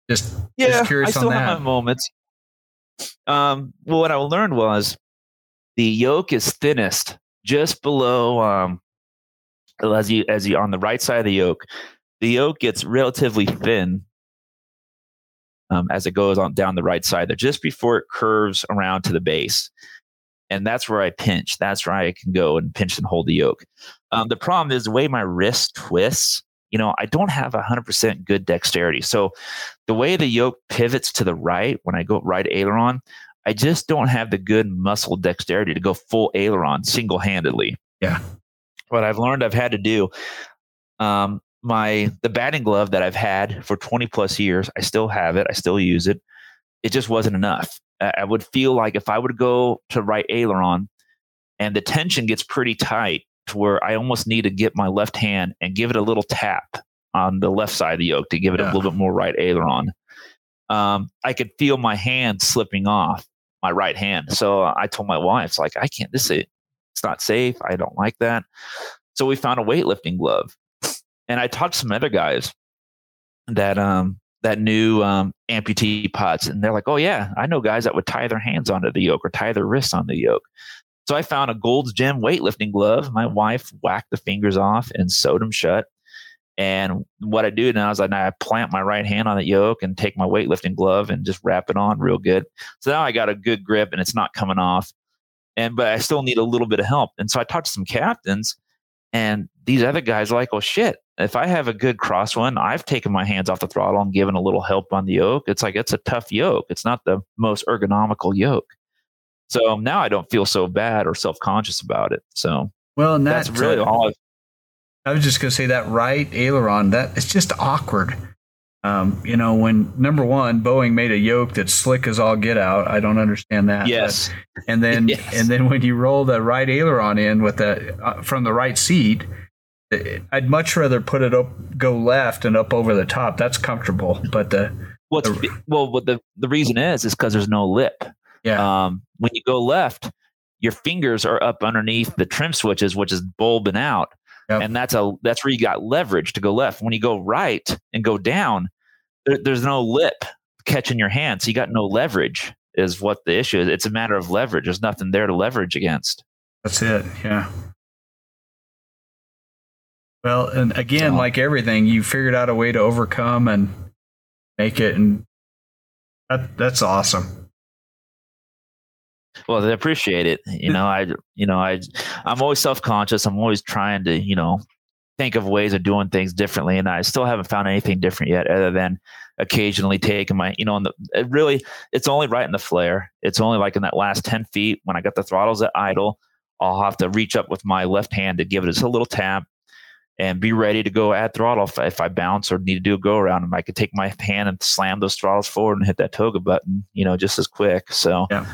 just yeah, just curious I still on that. have my moments. Um, well, what I learned was the yoke is thinnest just below um, as you as you on the right side of the yoke. The yoke gets relatively thin um, as it goes on down the right side there, just before it curves around to the base. And that's where I pinch. That's where I can go and pinch and hold the yoke. Um, the problem is the way my wrist twists you know, I don't have 100% good dexterity. So the way the yoke pivots to the right when I go right aileron, I just don't have the good muscle dexterity to go full aileron single handedly. Yeah. What I've learned I've had to do, um, my the batting glove that I've had for 20 plus years, I still have it. I still use it. It just wasn't enough. I would feel like if I would go to right aileron and the tension gets pretty tight, to where I almost need to get my left hand and give it a little tap on the left side of the yoke to give it yeah. a little bit more right aileron. Um, I could feel my hand slipping off my right hand. So I told my wife, "It's like I can't. This is it's not safe. I don't like that." So we found a weightlifting glove, and I talked to some other guys that um that new um, amputee pods, and they're like, "Oh yeah, I know guys that would tie their hands onto the yoke or tie their wrists on the yoke." So I found a Gold's Gym weightlifting glove. My wife whacked the fingers off and sewed them shut. And what I do now is I, I plant my right hand on the yoke and take my weightlifting glove and just wrap it on real good. So now I got a good grip and it's not coming off. And but I still need a little bit of help. And so I talked to some captains, and these other guys are like, "Oh shit! If I have a good crosswind, I've taken my hands off the throttle and given a little help on the yoke. It's like it's a tough yoke. It's not the most ergonomical yoke." So now I don't feel so bad or self conscious about it. So well, and that, that's really uh, all. I've, I was just going to say that right aileron that it's just awkward. Um, you know, when number one, Boeing made a yoke that's slick as all get out. I don't understand that. Yes. But, and then yes. and then when you roll the right aileron in with the uh, from the right seat, I'd much rather put it up, go left and up over the top. That's comfortable. But the What's the, well, what the the reason is is because there's no lip. Yeah. Um, when you go left, your fingers are up underneath the trim switches, which is bulbing out. Yep. And that's a that's where you got leverage to go left. When you go right and go down, there, there's no lip catching your hand, so you got no leverage. Is what the issue is. It's a matter of leverage. There's nothing there to leverage against. That's it. Yeah. Well, and again, like everything, you figured out a way to overcome and make it, and that that's awesome. Well, they appreciate it. You know, I, you know, I, I'm always self conscious. I'm always trying to, you know, think of ways of doing things differently, and I still haven't found anything different yet, other than occasionally taking my, you know, in the it really, it's only right in the flare. It's only like in that last ten feet when I got the throttles at idle. I'll have to reach up with my left hand to give it just a little tap and be ready to go add throttle if, if I bounce or need to do a go around. And I could take my hand and slam those throttles forward and hit that TOGA button, you know, just as quick. So, yeah.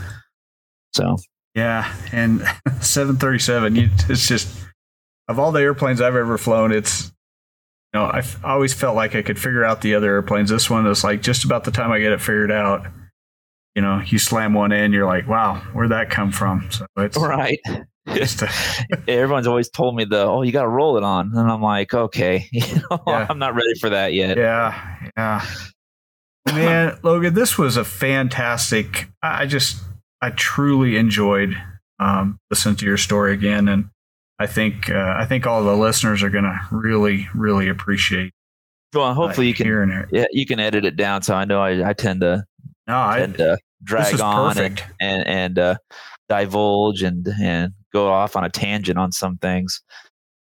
So, yeah. And 737, it's just, of all the airplanes I've ever flown, it's you know I've always felt like I could figure out the other airplanes. This one is like just about the time I get it figured out. You know, you slam one in, you're like, wow, where'd that come from? So it's right. A, Everyone's always told me the oh you got to roll it on, and I'm like okay, you know, yeah. I'm not ready for that yet. Yeah, yeah. Man, Logan, this was a fantastic. I just I truly enjoyed um, listening to your story again, and I think uh, I think all the listeners are going to really really appreciate. Well, hopefully uh, you can yeah you can edit it down so I know I, I tend to no tend I, to drag on and and, and uh, divulge and and go off on a tangent on some things.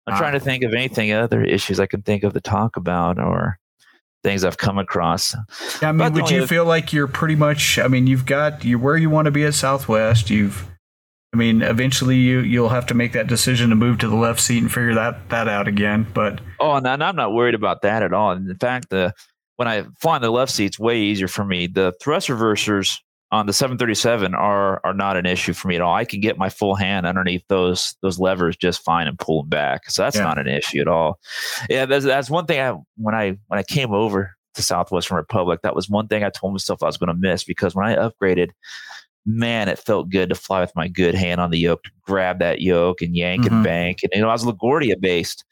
I'm trying to think of anything other issues I can think of to talk about or things I've come across. Yeah, I mean, would you feel like you're pretty much? I mean, you've got you where you want to be at Southwest. You've I mean, eventually you you'll have to make that decision to move to the left seat and figure that that out again. But oh, and I'm not worried about that at all. In fact, the when I fly in the left seat, it's way easier for me. The thrust reversers on the 737 are are not an issue for me at all. I can get my full hand underneath those those levers just fine and pull them back. So that's yeah. not an issue at all. Yeah, that's, that's one thing. I when I when I came over to Southwestern Republic, that was one thing I told myself I was going to miss because when I upgraded man, it felt good to fly with my good hand on the yoke, to grab that yoke and yank mm-hmm. and bank. And you know, I was LaGuardia based,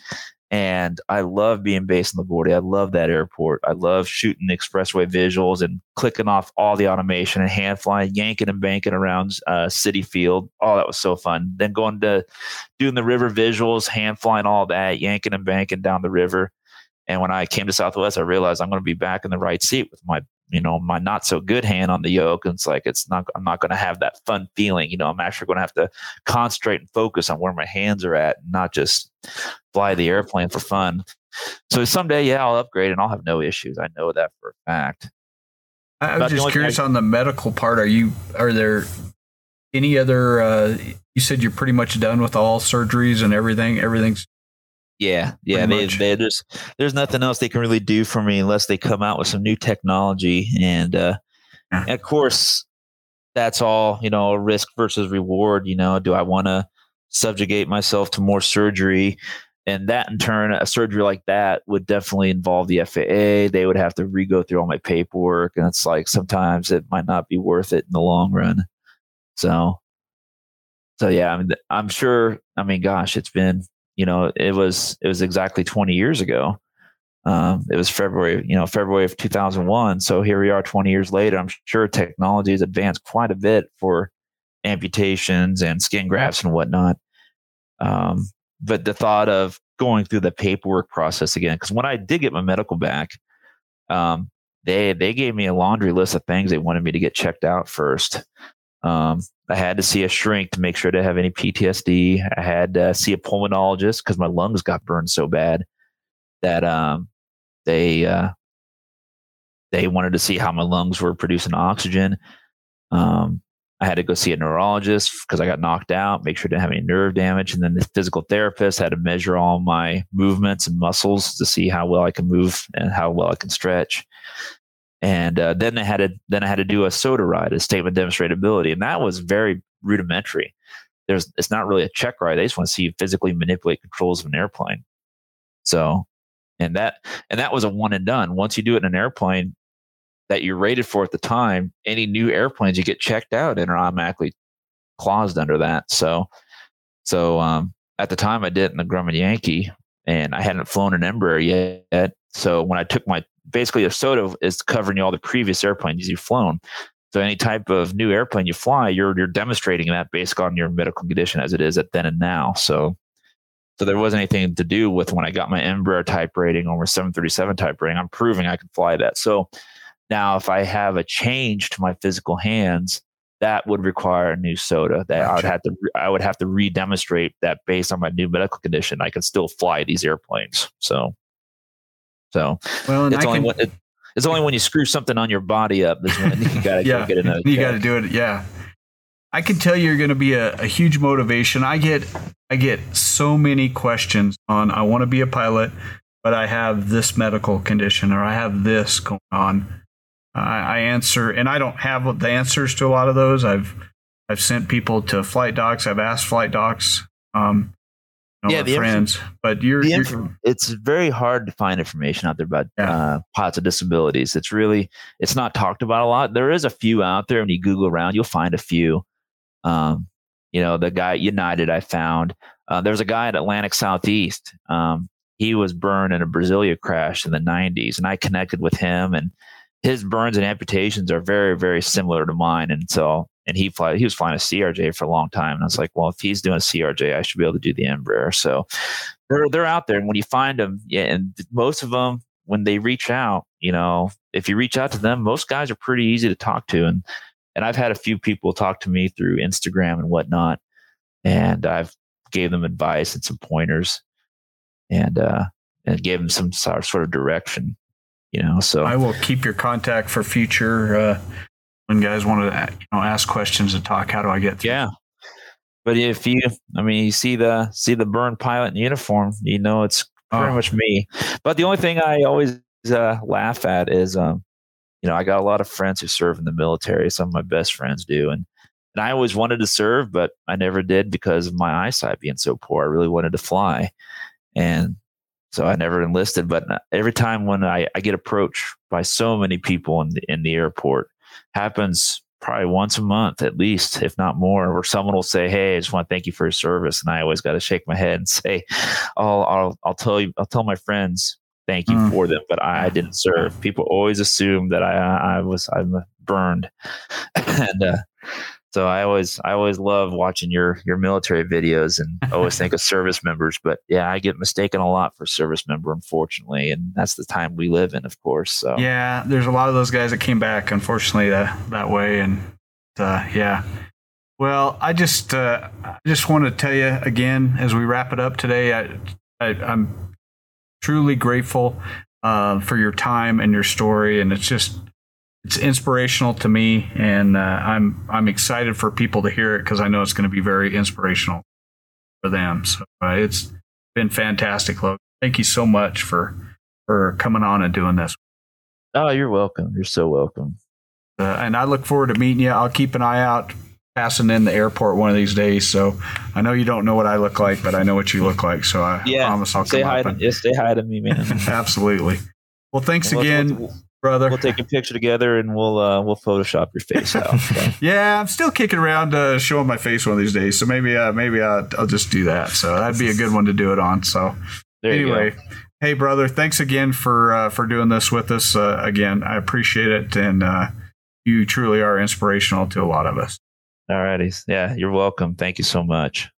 and I love being based in LaGuardia. I love that airport. I love shooting expressway visuals and clicking off all the automation and hand flying, yanking and banking around uh, Citi Field. Oh, that was so fun. Then going to doing the river visuals, hand flying all that, yanking and banking down the river. And when I came to Southwest, I realized I'm going to be back in the right seat with my you know my not so good hand on the yoke and it's like it's not i'm not going to have that fun feeling you know i'm actually going to have to concentrate and focus on where my hands are at and not just fly the airplane for fun. So someday yeah i'll upgrade and i'll have no issues. I know that for a fact. I was just curious I, on the medical part. Are you are there any other uh you said you're pretty much done with all surgeries and everything everything's yeah, yeah. They, they, there's there's nothing else they can really do for me unless they come out with some new technology, and, uh, and of course, that's all you know. Risk versus reward. You know, do I want to subjugate myself to more surgery? And that in turn, a surgery like that would definitely involve the FAA. They would have to re go through all my paperwork, and it's like sometimes it might not be worth it in the long run. So, so yeah, I mean, I'm sure. I mean, gosh, it's been you know, it was it was exactly 20 years ago. Um, it was February, you know, February of 2001. So here we are 20 years later. I'm sure technology has advanced quite a bit for amputations and skin grafts and whatnot. Um, but the thought of going through the paperwork process again, because when I did get my medical back, um, they they gave me a laundry list of things they wanted me to get checked out first. Um, I had to see a shrink to make sure to have any PTSD. I had to see a pulmonologist because my lungs got burned so bad that um, they uh, they wanted to see how my lungs were producing oxygen. Um, I had to go see a neurologist because I got knocked out, make sure I didn't have any nerve damage. And then the physical therapist had to measure all my movements and muscles to see how well I can move and how well I can stretch. And uh, then I had to then I had to do a soda ride, a statement demonstrated ability, and that was very rudimentary. There's it's not really a check ride. They just want to see you physically manipulate controls of an airplane. So, and that and that was a one and done. Once you do it in an airplane, that you're rated for at the time, any new airplanes you get checked out and are automatically claused under that. So, so um, at the time I did in the Grumman Yankee, and I hadn't flown an Embraer yet. So when I took my basically a soda is covering all the previous airplanes you've flown. So any type of new airplane you fly, you're you're demonstrating that based on your medical condition as it is at then and now. So so there wasn't anything to do with when I got my Embraer type rating or my 737 type rating. I'm proving I can fly that. So now, if I have a change to my physical hands, that would require a new soda That gotcha. I would have to I would have to re-demonstrate that based on my new medical condition, I can still fly these airplanes. So, so well, it's only can, when it, it's only when you screw something on your body up that's when you got to yeah, get another. You got to do it. Yeah, I can tell you're going to be a, a huge motivation. I get I get so many questions on I want to be a pilot, but I have this medical condition or I have this going on I, I answer, and I don't have the answers to a lot of those. I've I've sent people to flight docs. I've asked flight docs. Um, know, yeah, the friends, inf- but you're, inf- you're, it's very hard to find information out there about yeah. uh, pilots with disabilities. It's really it's not talked about a lot. There is a few out there. When you Google around, you'll find a few. Um, you know, the guy United I found. Uh, there was a guy at Atlantic Southeast. Um, he was burned in a Brasilia crash in the 90s, and I connected with him and his burns and amputations are very, very similar to mine. And so, and he fly, he was flying a CRJ for a long time. And I was like, well, if he's doing a CRJ, I should be able to do the Embraer. So they're, they're out there. And when you find them, yeah, and most of them, when they reach out, you know, if you reach out to them, most guys are pretty easy to talk to. And, and I've had a few people talk to me through Instagram and whatnot. And I've gave them advice and some pointers and, uh, and gave them some sort of direction you know so i will keep your contact for future uh, when guys want to you know ask questions and talk how do i get through? yeah but if you i mean you see the see the burn pilot in uniform you know it's pretty oh. much me but the only thing i always uh, laugh at is um you know i got a lot of friends who serve in the military some of my best friends do and and i always wanted to serve but i never did because of my eyesight being so poor i really wanted to fly and so I never enlisted. But every time when I, I get approached by so many people in the, in the airport, happens probably once a month at least, if not more, where someone will say, "Hey, I just want to thank you for your service," and I always got to shake my head and say, "Oh, I'll I'll tell you, I'll tell my friends." Thank you mm. for them, but I, I, didn't serve. People always assume that I I was I'm burned, and uh, so I always I always love watching your your military videos and always think of service members. But yeah, I get mistaken a lot for service member, unfortunately, and that's the time we live in, of course. So yeah, there's a lot of those guys that came back, unfortunately, that that way, and uh, yeah. Well, I just uh, I just want to tell you again as we wrap it up today. I, I am truly grateful uh, for your time and your story, and it's just it's inspirational to me, and uh, I'm I'm excited for people to hear it because I know it's going to be very inspirational for them. So uh, it's been fantastic, Logan. Thank you so much for for coming on and doing this. Oh, you're welcome. You're so welcome. Uh, and I look forward to meeting you. I'll keep an eye out passing in the airport one of these days. So I know you don't know what I look like, but I know what you look like. So I yeah, promise I'll say hi. To, yeah, say hi to me, man. Absolutely. Well, thanks again brother. We'll take a picture together and we'll uh, we'll Photoshop your face out. Okay? yeah, I'm still kicking around uh, showing my face one of these days, so maybe uh, maybe I'll, I'll just do that. So that'd be a good one to do it on. So there anyway, hey brother, thanks again for uh, for doing this with us. Uh, again, I appreciate it, and uh, you truly are inspirational to a lot of us. All righty, yeah, you're welcome. Thank you so much.